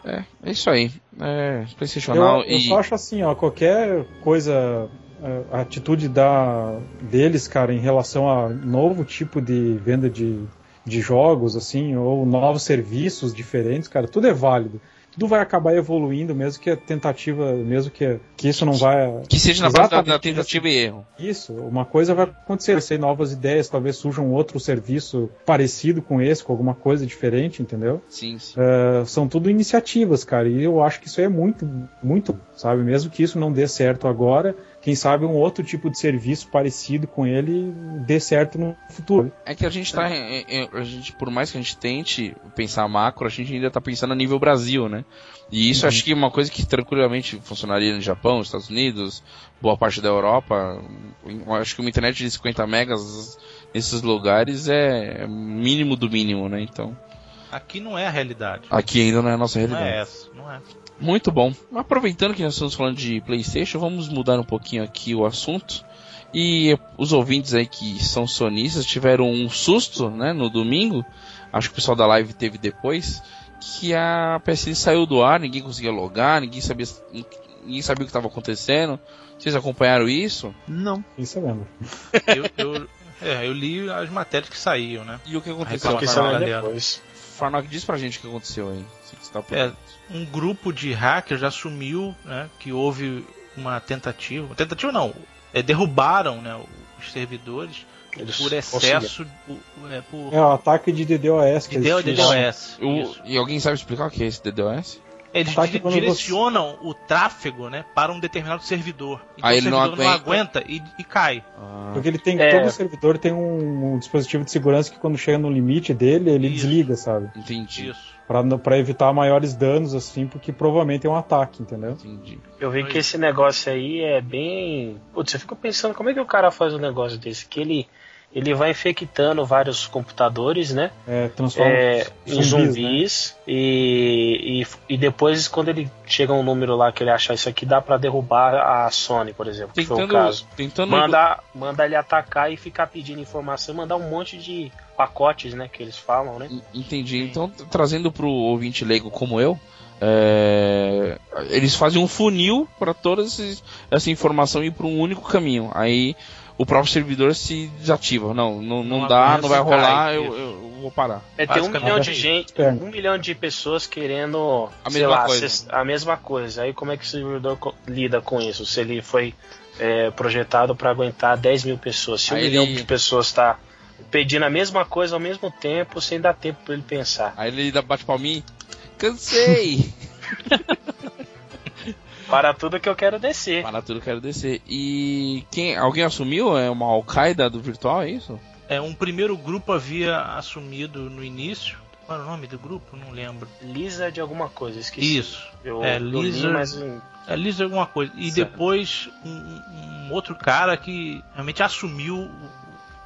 É, é isso aí. É, PlayStation Eu, eu e. só acho assim, ó, qualquer coisa, é, a atitude da, deles, cara, em relação a novo tipo de venda de, de jogos, assim, ou novos serviços diferentes, cara, tudo é válido. Tudo vai acabar evoluindo, mesmo que a tentativa, mesmo que, que isso não vai. Que seja na base da, da tentativa e erro. Isso, uma coisa vai acontecer, vai ser novas ideias, talvez surja um outro serviço parecido com esse, com alguma coisa diferente, entendeu? Sim, sim. Uh, são tudo iniciativas, cara, e eu acho que isso é muito, muito, sabe? Mesmo que isso não dê certo agora, quem sabe um outro tipo de serviço parecido com ele dê certo no futuro. É que a gente tá. a gente, por mais que a gente tente pensar macro, a gente ainda tá pensando a nível Brasil, né? E isso acho que é uma coisa que tranquilamente funcionaria no Japão, nos Estados Unidos, boa parte da Europa. Eu Acho que uma internet de 50 megas nesses lugares é mínimo do mínimo, né? Então, Aqui não é a realidade. aqui ainda não é a nossa Não realidade. é essa, não é. Muito bom. Aproveitando que nós estamos falando de PlayStation, vamos mudar um pouquinho aqui o assunto. E os ouvintes aí que são sonistas tiveram um susto, né, no domingo. Acho que o pessoal da live teve depois que a PSN saiu do ar, ninguém conseguia logar, ninguém sabia, ninguém sabia o que estava acontecendo. Vocês acompanharam isso? Não. Isso eu lembro. Eu, eu, é, eu li as matérias que saíam, né? E o que aconteceu? Reclamação é galera. depois. Farnock, diz pra gente o que aconteceu aí. Por É, um grupo de hackers assumiu né, que houve uma tentativa. Tentativa não, é, derrubaram né, os servidores Eles por excesso. o- é, por É o ataque de DDoS que de DDoS. O- e alguém sabe explicar o que é esse DDoS? Eles Ataque di- quando você- direcionam o tráfego né, para um determinado servidor. Então Aí o ele não servidor não aguenta, e, e cai. Porque ele tem É. todo servidor tem um, um dispositivo de segurança que quando chega no limite dele, ele Isso. desliga, sabe? Entendi. Isso. Pra, não- pra evitar maiores danos assim, porque provavelmente é um ataque, entendeu? Entendi. Eu vi que esse negócio aí é bem. Putz, você fica pensando como é que o cara faz um negócio desse? Que ele, ele vai infectando vários computadores, né? É, transforma É, em zumbis, né? E, e, e depois, quando ele chega um número lá que ele acha isso aqui, dá pra derrubar a Sony, por exemplo. Que foi o Tentando, caso. tentando Manda, manda ele atacar e ficar pedindo informação, mandar um monte de pacotes, né? Que eles falam, né? En- Entendi. Então, trazendo pro ouvinte leigo como eu, é, eles fazem um funil para toda essa informação ir para um único caminho. Aí o próprio servidor se desativa. Não, não, não Não dá, não vai rolar, eu, eu vou parar. É, tem um milhão de isso. gente, Externo. um milhão de pessoas querendo A sei mesma lá, coisa. a mesma coisa. Aí como é que o servidor lida com isso? Se ele foi é, projetado para aguentar 10 mil pessoas, se um Aí milhão ele- de pessoas está pedindo a mesma coisa ao mesmo tempo, sem dar tempo para ele pensar. Aí ele dá- bate palminha. Cansei! Para tudo que eu quero descer. Para tudo, quero descer. E quem, alguém assumiu? É uma Al-Qaeda do virtual, é isso? É, um primeiro grupo havia assumido no início. Qual era o nome do grupo? Não lembro. Lisa de alguma coisa, esqueci. Isso. Eu, É, eu li, Lisa- mas É Lisa alguma coisa. E Certo. depois um, um- um outro cara que realmente assumiu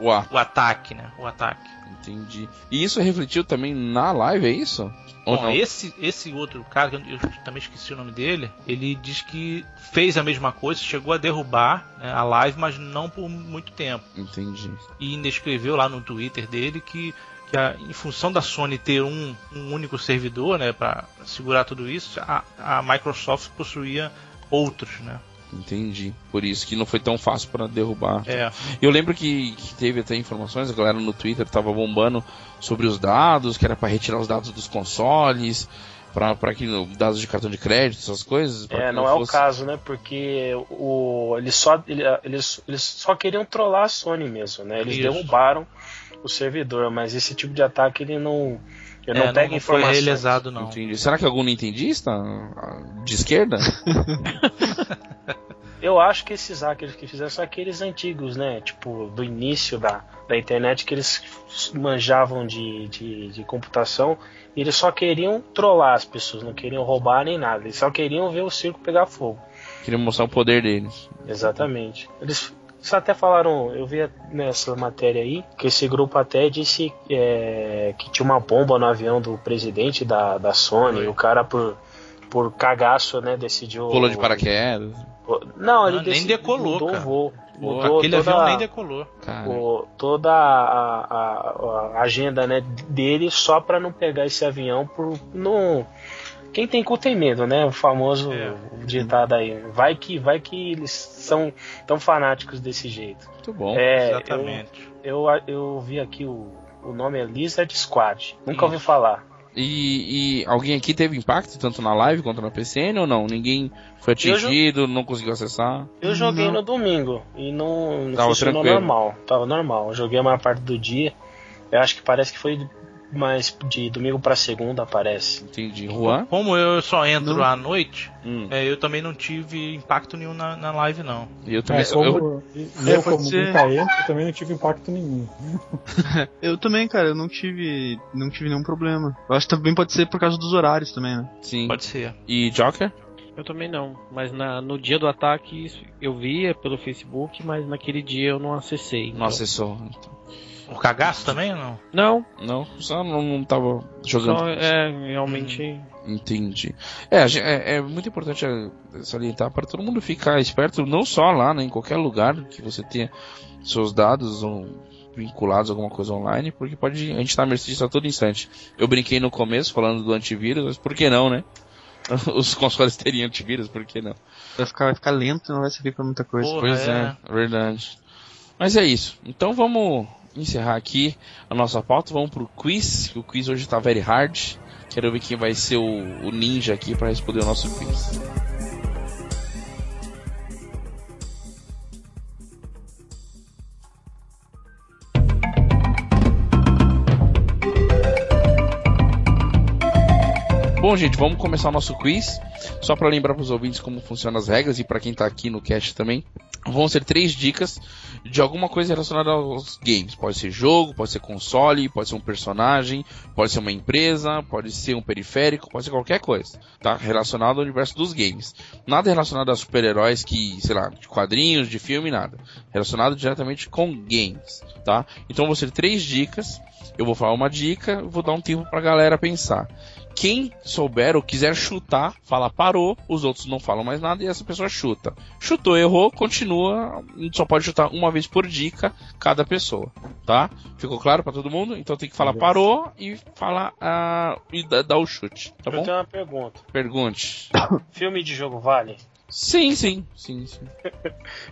o, Uá, o ataque, né? O ataque. entendi. E isso refletiu também na live, é isso? Ou Bom, não? esse, esse outro cara, que eu, também esqueci o nome dele, ele diz que fez a mesma coisa, chegou a derrubar né, a live, mas não por muito tempo. Entendi. E ainda escreveu lá no Twitter dele que, a- em função da Sony ter um, um único servidor, né, para segurar tudo isso, a, a Microsoft possuía outros, né? Entendi. Por isso que não foi tão fácil para derrubar. É, Eu lembro que, que teve até informações, a galera no Twitter tava bombando sobre os dados, que era para retirar os dados dos consoles, para que dados de cartão de crédito, essas coisas. é, que não, é o fosse- caso, né? Porque o, eles, só, ele- eles, eles só queriam trollar a Sony mesmo, né? Eles Isso. derrubaram o servidor, mas esse tipo de ataque ele não, ele é, não pega não foi informações. realizado não. Entendi. Será que algum nintendista de esquerda? Eu acho que esses hackers que fizeram são aqueles antigos, né? Tipo, do início da, da internet, que eles manjavam de, de, de computação e eles só queriam trollar as pessoas, não queriam roubar nem nada. Eles só queriam ver o circo pegar fogo. Queria mostrar o poder deles. Exatamente. Eles, eles até falaram, eu vi nessa matéria aí, que esse grupo até disse é, que tinha uma bomba no avião do presidente da, da Sony, e o cara por, por cagaço, né, decidiu. Pulou de paraquedas. Não, ele Não, nem decolou, mudou o cara. voo. Pô, Mudou Aquele toda, avião nem decolou. Cara, o- toda a, a- a agenda né, dele só para não pegar esse avião por não quem tem cu tem medo, né? O famoso É. ditado aí. Vai que vai que eles são tão fanáticos desse jeito. muito bom. É, Exatamente. eu, eu, eu vi aqui o, o nome é Lizard Squad. Nunca Isso. ouvi falar. E, e alguém aqui teve impacto, tanto na live quanto na PCN ou não? Ninguém foi Eu atingido, não conseguiu acessar? Eu joguei Não. no domingo e não, não Tava funcionou tranquilo. normal. Tava normal. Eu joguei a maior parte do dia. Eu acho que parece que foi mas de domingo pra segunda aparece. Entendi. Juan? Como eu só entro Não. à noite, Hum. é, eu também não tive impacto nenhum na, na live, não. E eu também. É, como, eu, e É, eu, pode como ser. nunca entro, também não tive impacto nenhum. Eu também, cara, eu não tive. não tive nenhum problema. Eu acho que também pode ser por causa dos horários também, né? sim. Pode ser. E Joker? Eu também não, mas na- no dia do ataque eu via pelo Facebook, mas naquele dia eu não acessei. Não então- acessou. O cagaço também ou não? Não, Não, só não, não tava jogando. só é realmente. Entendi. É, é, é muito importante é, salientar para todo mundo ficar esperto, não só lá, né, em qualquer lugar que você tenha seus dados ou vinculados a alguma coisa online, porque pode a gente tá à mercê disso a todo instante. Eu brinquei no começo falando do antivírus, mas por que não, né? Os consoles teriam antivírus, por que não? Vai ficar, vai ficar lento e não vai servir pra muita coisa. Porra, Pois é, verdade. Mas é isso. Então vamos encerrar aqui a nossa pauta. Vamos pro quiz. que O quiz hoje tá very hard. Quero ver quem vai ser o, o ninja aqui para responder o nosso quiz. Bom, gente, vamos começar o nosso quiz. Só para lembrar para os ouvintes como funcionam as regras e para quem tá aqui no cast também. Vão ser três dicas de alguma coisa relacionada aos games. Pode ser jogo, pode ser console, pode ser um personagem, pode ser uma empresa, pode ser um periférico, pode ser qualquer coisa, tá? Relacionado ao universo dos games. Nada relacionado a super-heróis que, sei lá, de quadrinhos, de filme, nada. Relacionado diretamente com games, tá? Então vão ser três dicas. Eu vou falar uma dica, vou dar um tempo pra galera pensar. Quem souber ou quiser chutar, fala parou, os outros não falam mais nada e essa pessoa chuta. Chutou, errou, continua, só pode chutar uma vez por dica cada pessoa, tá? Ficou claro pra todo mundo? Então tem que falar parou e falar ah, e dar o chute, tá eu bom? tenho uma pergunta. Pergunte. Filme de jogo vale? Sim, sim, sim, sim.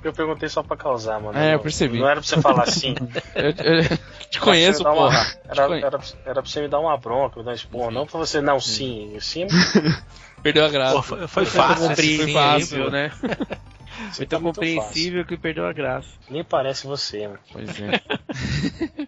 Eu perguntei só pra causar, mano. É, eu percebi. Não era pra você falar assim. Eu, eu te conheço, uma- porra. Te Era, conhe- era, era pra você me dar uma bronca, me dar um esporro, não pra você, não, sim. Sim, Perdeu a graça. Pô, foi, foi Foi fácil. sim aí, compreensível, pô. né? Foi tá tão muito compreensível que perdeu a graça. Nem parece você, mano. Pois é.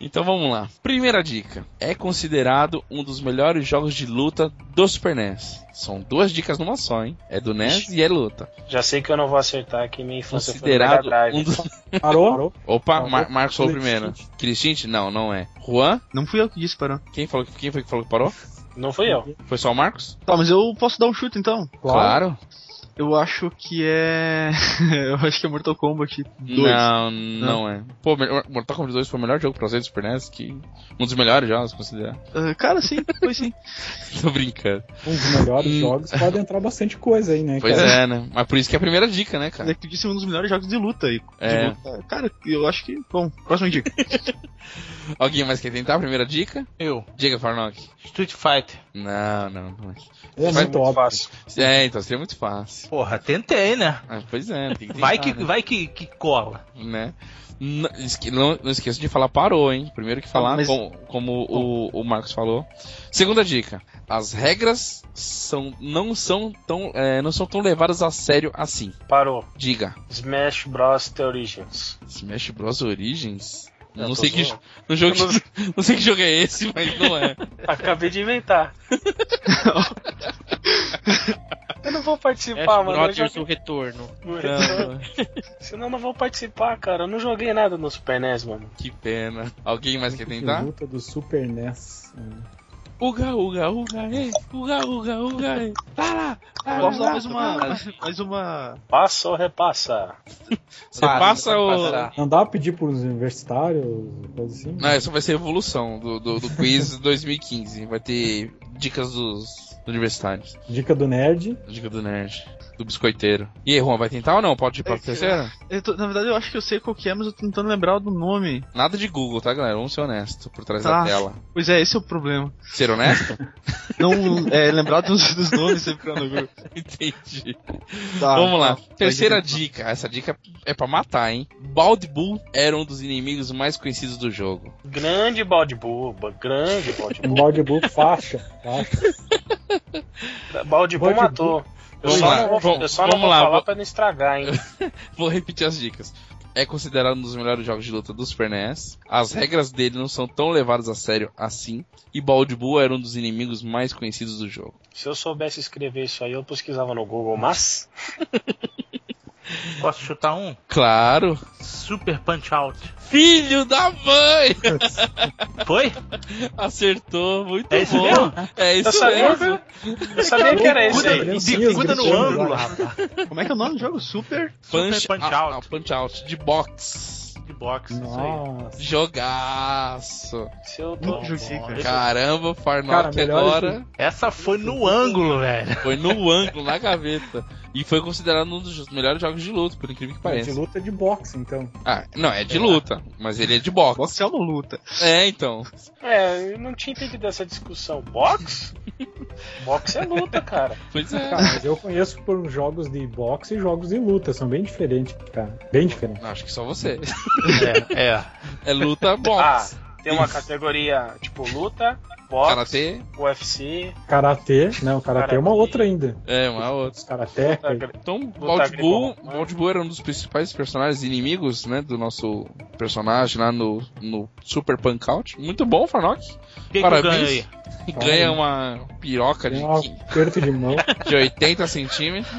então vamos lá. Primeira dica. É considerado um dos melhores jogos de luta do Super NES. São duas dicas numa só, hein? É do NES e é luta. Já sei que eu não vou acertar que minha infância Considerado foi um dos... Parou? Parou? Opa, Parou. Mar Marcos falou primeiro. Cristinti? Não, não é. Juan? Não fui eu que disse, parou. Quem, falou, quem foi que falou que parou? Não fui eu. Foi só o Marcos? Tá, mas eu posso dar um chute então. Claro. Eu acho que é. eu acho que é Mortal Kombat 2. Não, não é. Pô, melhor- Mortal Kombat 2 foi o melhor jogo pra você do Super NES, que um dos melhores jogos, considerar. Ah, cara, sim, foi sim. Tô brincando. Um dos melhores Hum. jogos pode entrar bastante coisa aí, né? Pois cara? é, né? Mas por isso que é a primeira dica, né, cara? é que tu disse um dos melhores jogos de luta aí. É. luta. Cara, eu acho que. Bom, próxima dica. Alguém mais quer tentar a primeira dica? Eu, Diga, Farnock. Street Fighter. Não, não, não é. É Vai muito Muito fácil. É, então seria muito fácil. Porra, tentei, né? Ah, pois é, tem que Vai tentar, que, né? vai que, que cola. né? Não, não, não esqueça de falar parou, hein? Primeiro que falar, mas- como, como o, o Marcos falou. Segunda dica. As regras são, não, são tão, é, não são tão levadas a sério assim. Parou. Diga. Smash Bros. The Origins. Smash Bros. Origins? Eu Não sei, que, no jogo, não- não sei que jogo é esse, mas não é. Acabei de inventar. eu não vou participar, Ash mano. Eu Brothers joguei... o retorno. Não, Senão eu não vou participar, cara. Eu não joguei nada no Super NES, mano. que pena. Alguém mais quer Que tentar? luta do Super NES. Uga, uga, uga, ei. Uga, uga, uga, ei. Tá lá. Tá lá, mais uma. Mais uma. Passa ou repassa? Você Para, passa pode o. passar. Não dá pra pedir pros universitários, coisa assim? Não, essa vai ser a evolução do, do, do quiz 2015. Vai ter dicas dos universitários. Dica do nerd. Dica do nerd. Do biscoiteiro. E aí, Juan, vai tentar ou não? Pode ir pra É, terceira? Eu tô- na verdade, eu acho que eu sei qual que é, mas eu tô tentando lembrar do nome. Nada de Google, tá, galera? Vamos ser honestos por trás Tá. da tela. Pois é, esse é o problema. Ser honesto? Não é, lembrar dos, dos nomes sempre que eu não Entendi. Tá, Vamos lá. tá. Terceira Vai, dica. Essa dica é pra matar, hein? Bald Bull era um dos inimigos mais conhecidos do jogo. Grande balde buba, grande balde Um buba. balde bull faixa. faixa. Balde matou. Eu Vamos só lá, não vou, vamos- eu só vamos lá, falar vou- pra não estragar, hein? Vou repetir as dicas. é considerado um dos melhores jogos de luta do Super NES. As regras dele não são tão levadas a sério assim. E Bald Bull era um dos inimigos mais conhecidos do jogo. Se eu soubesse escrever isso aí, eu pesquisava no Google, mas. Posso chutar um? Claro. Super Punch Out. Filho da mãe! Foi? Acertou, muito É isso bom. mesmo? É isso Eu sabia, mesmo. eu sabia que era esse aí. Bicuda no ângulo, rapaz. Como é que é o nome do jogo? Super? Punch, Super Punch ah, Out. ah, punch Out. De De boxe, isso aí. Nossa. Jogaço. Se eu tô... Nunca joguei, cara. Caramba, Cara, Farnock melhor agora Essa foi no ângulo, velho. foi no ângulo, na gaveta. E foi considerado um dos melhores jogos de luta, por incrível que De pareça. luta de boxe, então. Ah, não, é de luta, mas ele é de boxe. Boxe é uma luta. É, então. É, eu não tinha entendido essa discussão. Box? Box é luta, cara. Pois é. Cara, mas eu conheço por jogos de boxe e jogos de luta. São bem diferentes, cara. Bem diferentes. Acho que só você. É, é. É luta Ah, boxe. tem uma categoria tipo luta, box, Karatê, UFC, Karatê, não, Karatê é uma Karatê. outra ainda. é, uma outra. Karatê, Então, Luta Bald Bull, greco-romana. Bald Bull era um dos principais personagens inimigos, né, do nosso personagem lá no, no Super Punk Out. Muito bom, Farnock. Que, que Parabéns. aí? E ganha uma piroca de, um aperto de mão. de 80 centímetros.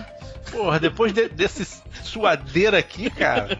Porra, depois de- desse suadeira aqui, cara.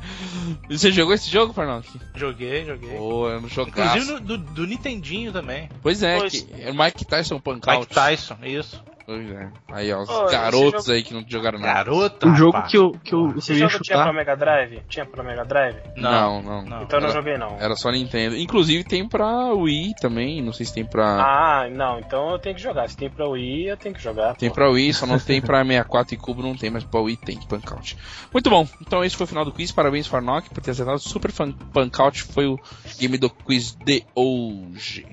Você jogou esse jogo, Farnock? Joguei, joguei. Pô, é um Inclusive jogaço. no, do, do Nintendinho também. Pois é, Pois. que é o Mike Tyson Punk Out. Mike Tyson, isso. Pois é. Aí, ó, os Ô, garotos jogo- aí que não jogaram nada. Garoto, O jogo que eu, que eu, que Esse eu ia jogo tinha pra chutar. Mega Drive? Tinha pra Mega Drive? Não, não. Não. Então eu não Era- joguei não. Era só Nintendo. Inclusive tem pra Wii também, não sei se tem pra... Ah, não, então eu tenho que jogar. Se tem pra Wii, eu tenho que jogar. Tem pô. pra Wii, só não tem pra 64 e Cubo, não tem, mas pra Wii tem, Punk Out. Muito bom, então esse foi o final do quiz, parabéns Farnock por ter acertado. Super Fun Punk Out foi o game do quiz de hoje.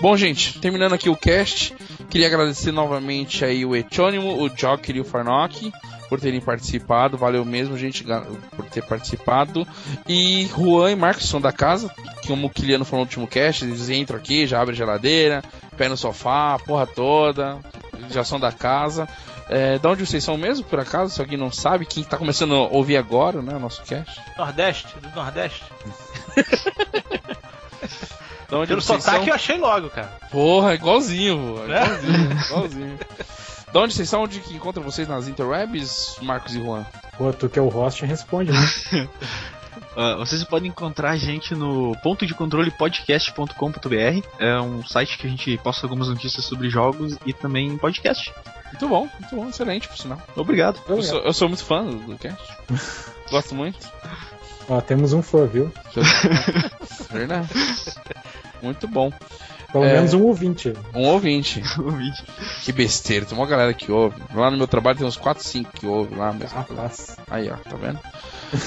Bom, gente, terminando aqui o cast, queria agradecer novamente aí o Etônimo, o Joker e o Farnock por terem participado. Valeu mesmo, gente, por ter participado. E Juan e Marcos são da casa, que como o Kiliano falou no último cast, eles entram aqui, já abrem a geladeira, pé no sofá, a porra toda, já são da casa. É, de onde vocês são mesmo, por acaso? Se alguém não sabe, quem tá começando a ouvir agora, né, o nosso cast. Nordeste, do Nordeste. Onde Pelo vocês sotaque são? eu achei logo, cara. Porra, igualzinho, pô. É? Igualzinho, igualzinho. De onde vocês são? Onde que encontram vocês nas interwebs, Marcos e Juan? Pô, tu que é o host, responde, né? Ah, vocês podem encontrar a gente no ponto de controle podcast.com.br. É um site que a gente posta algumas notícias sobre jogos e também podcast. Muito bom, muito bom, excelente, por sinal. Obrigado. Eu sou, eu sou muito fã do, do cast. Gosto muito. Ó, temos um fã, viu? Verdade. Muito bom. Pelo É. menos um ouvinte. Um ouvinte. Ouvinte. Que besteira, tem uma galera que ouve. Lá no meu trabalho tem uns 4, 5 que ouve lá mesmo. Rapaz. Aí, ó, tá vendo?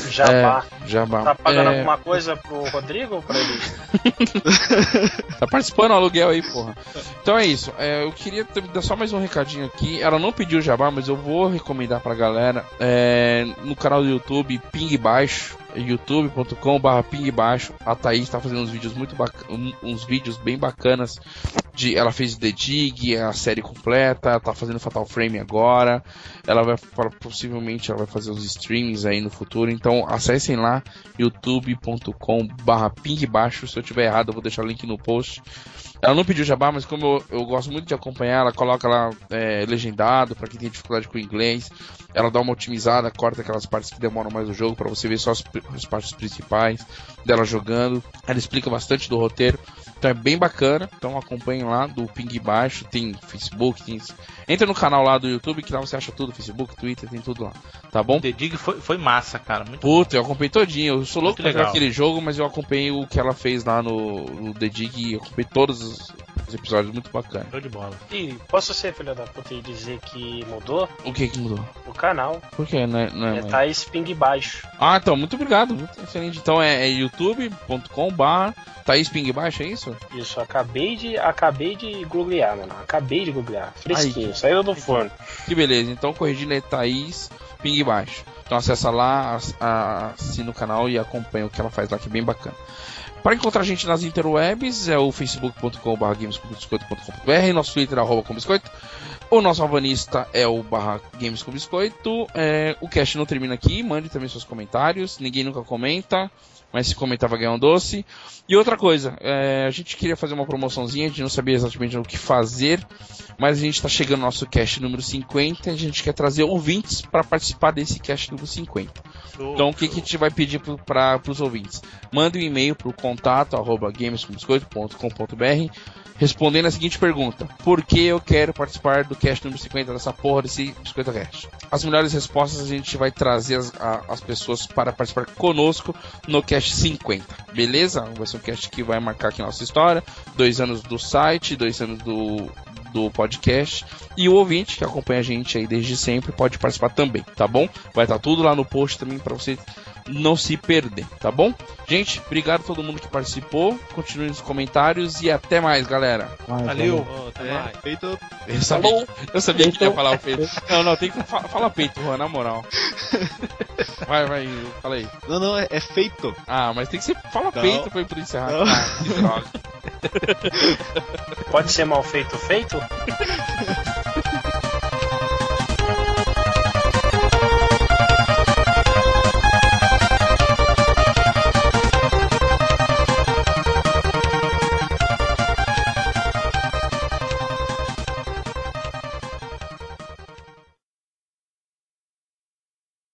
Jabá. É, jabá. Tá pagando É, alguma coisa pro Rodrigo ou pra ele? Tá participando do aluguel aí, porra. Então é isso. É, eu queria ter- dar só mais um recadinho aqui. Ela não pediu jabá, mas eu vou recomendar pra galera. É, no canal do YouTube, Ping Baixo. youtube.com.br ping baixo. A Thaís tá fazendo uns vídeos muito bacanas, uns vídeos bem bacanas. De, ela fez The Dig, a série completa, tá fazendo Fatal Frame agora. Ela vai possivelmente ela vai fazer os streamings aí no futuro. Então acessem lá youtube.com/barra ping baixo. Se eu tiver errado, eu vou deixar o link no post. Ela não pediu jabá, mas como eu, eu gosto muito de acompanhar, ela coloca lá é, legendado para quem tem dificuldade com o inglês. Ela dá uma otimizada, corta aquelas partes que demoram mais no jogo para você ver só as, as partes principais dela jogando. Ela explica bastante do roteiro. Então é bem bacana. Então acompanhem lá do Ping Baixo. Tem Facebook, tem... Entra no canal lá do YouTube que lá você acha tudo. Facebook, Twitter, tem tudo lá. Tá bom? The Dig foi, foi massa, cara. Muito Puta, eu acompanhei todinho. Eu sou louco pra jogar aquele jogo, mas eu acompanhei o que ela fez lá no, no The Dig. Eu acompanhei todos os, os episódios, muito bacana. show de bola. E posso ser filho da puta e dizer que mudou O que que mudou? o canal? Por né? Não é É mais- Thaís Ping Baixo. Ah, então, muito obrigado. Muito excelente. Então é, é youtube.com barra Thaís Ping Baixo, é isso? Isso, acabei de, acabei de googlear, mano. Acabei de googlear. Fresquinho, Ai, saiu do forno. Que beleza. Então corrigindo é Thaís Ping Baixo. Então acessa lá, assina o canal e acompanha o que ela faz lá, que é bem bacana. Para encontrar a gente nas interwebs é o facebook.com.br nosso twitter arroba combiscoito, o nosso alvanista é o barra games com biscoito. É, o cast não termina aqui, mande também seus comentários, ninguém nunca comenta mas se comentar vai ganhar um doce. E outra coisa, é, a gente queria fazer uma promoçãozinha, a gente não sabia exatamente o que fazer, mas a gente está chegando no nosso cast número 50 e a gente quer trazer ouvintes para participar desse cast número 50. Show, então o que, que, a gente vai pedir para os ouvintes? Mande um e-mail para o contato arroba gamescombiscoito.com.br respondendo a seguinte pergunta: Por que eu quero participar do cast número 50 dessa porra desse Biscoito Cast? As melhores respostas a gente vai trazer as, a, as pessoas para participar conosco no cast 50, beleza? Vai ser um cast que vai marcar aqui nossa história: dois anos do site, dois anos do, do podcast. E o ouvinte que acompanha a gente aí desde sempre pode participar também, tá bom? Vai estar tá tudo lá no post também para você não se perder, tá bom? Gente, obrigado a todo mundo que participou. Continue nos comentários e até mais, galera. Valeu. Oh, até mais. Eu sabia, eu sabia que ia falar o peito. Não, não, tem que fa falar peito, Juan, na moral. Vai, vai, fala aí. Não, não, é, é feito. Ah, mas tem que ser. Fala não. peito pra ir encerrar. Ah, que droga. Pode ser mal feito feito?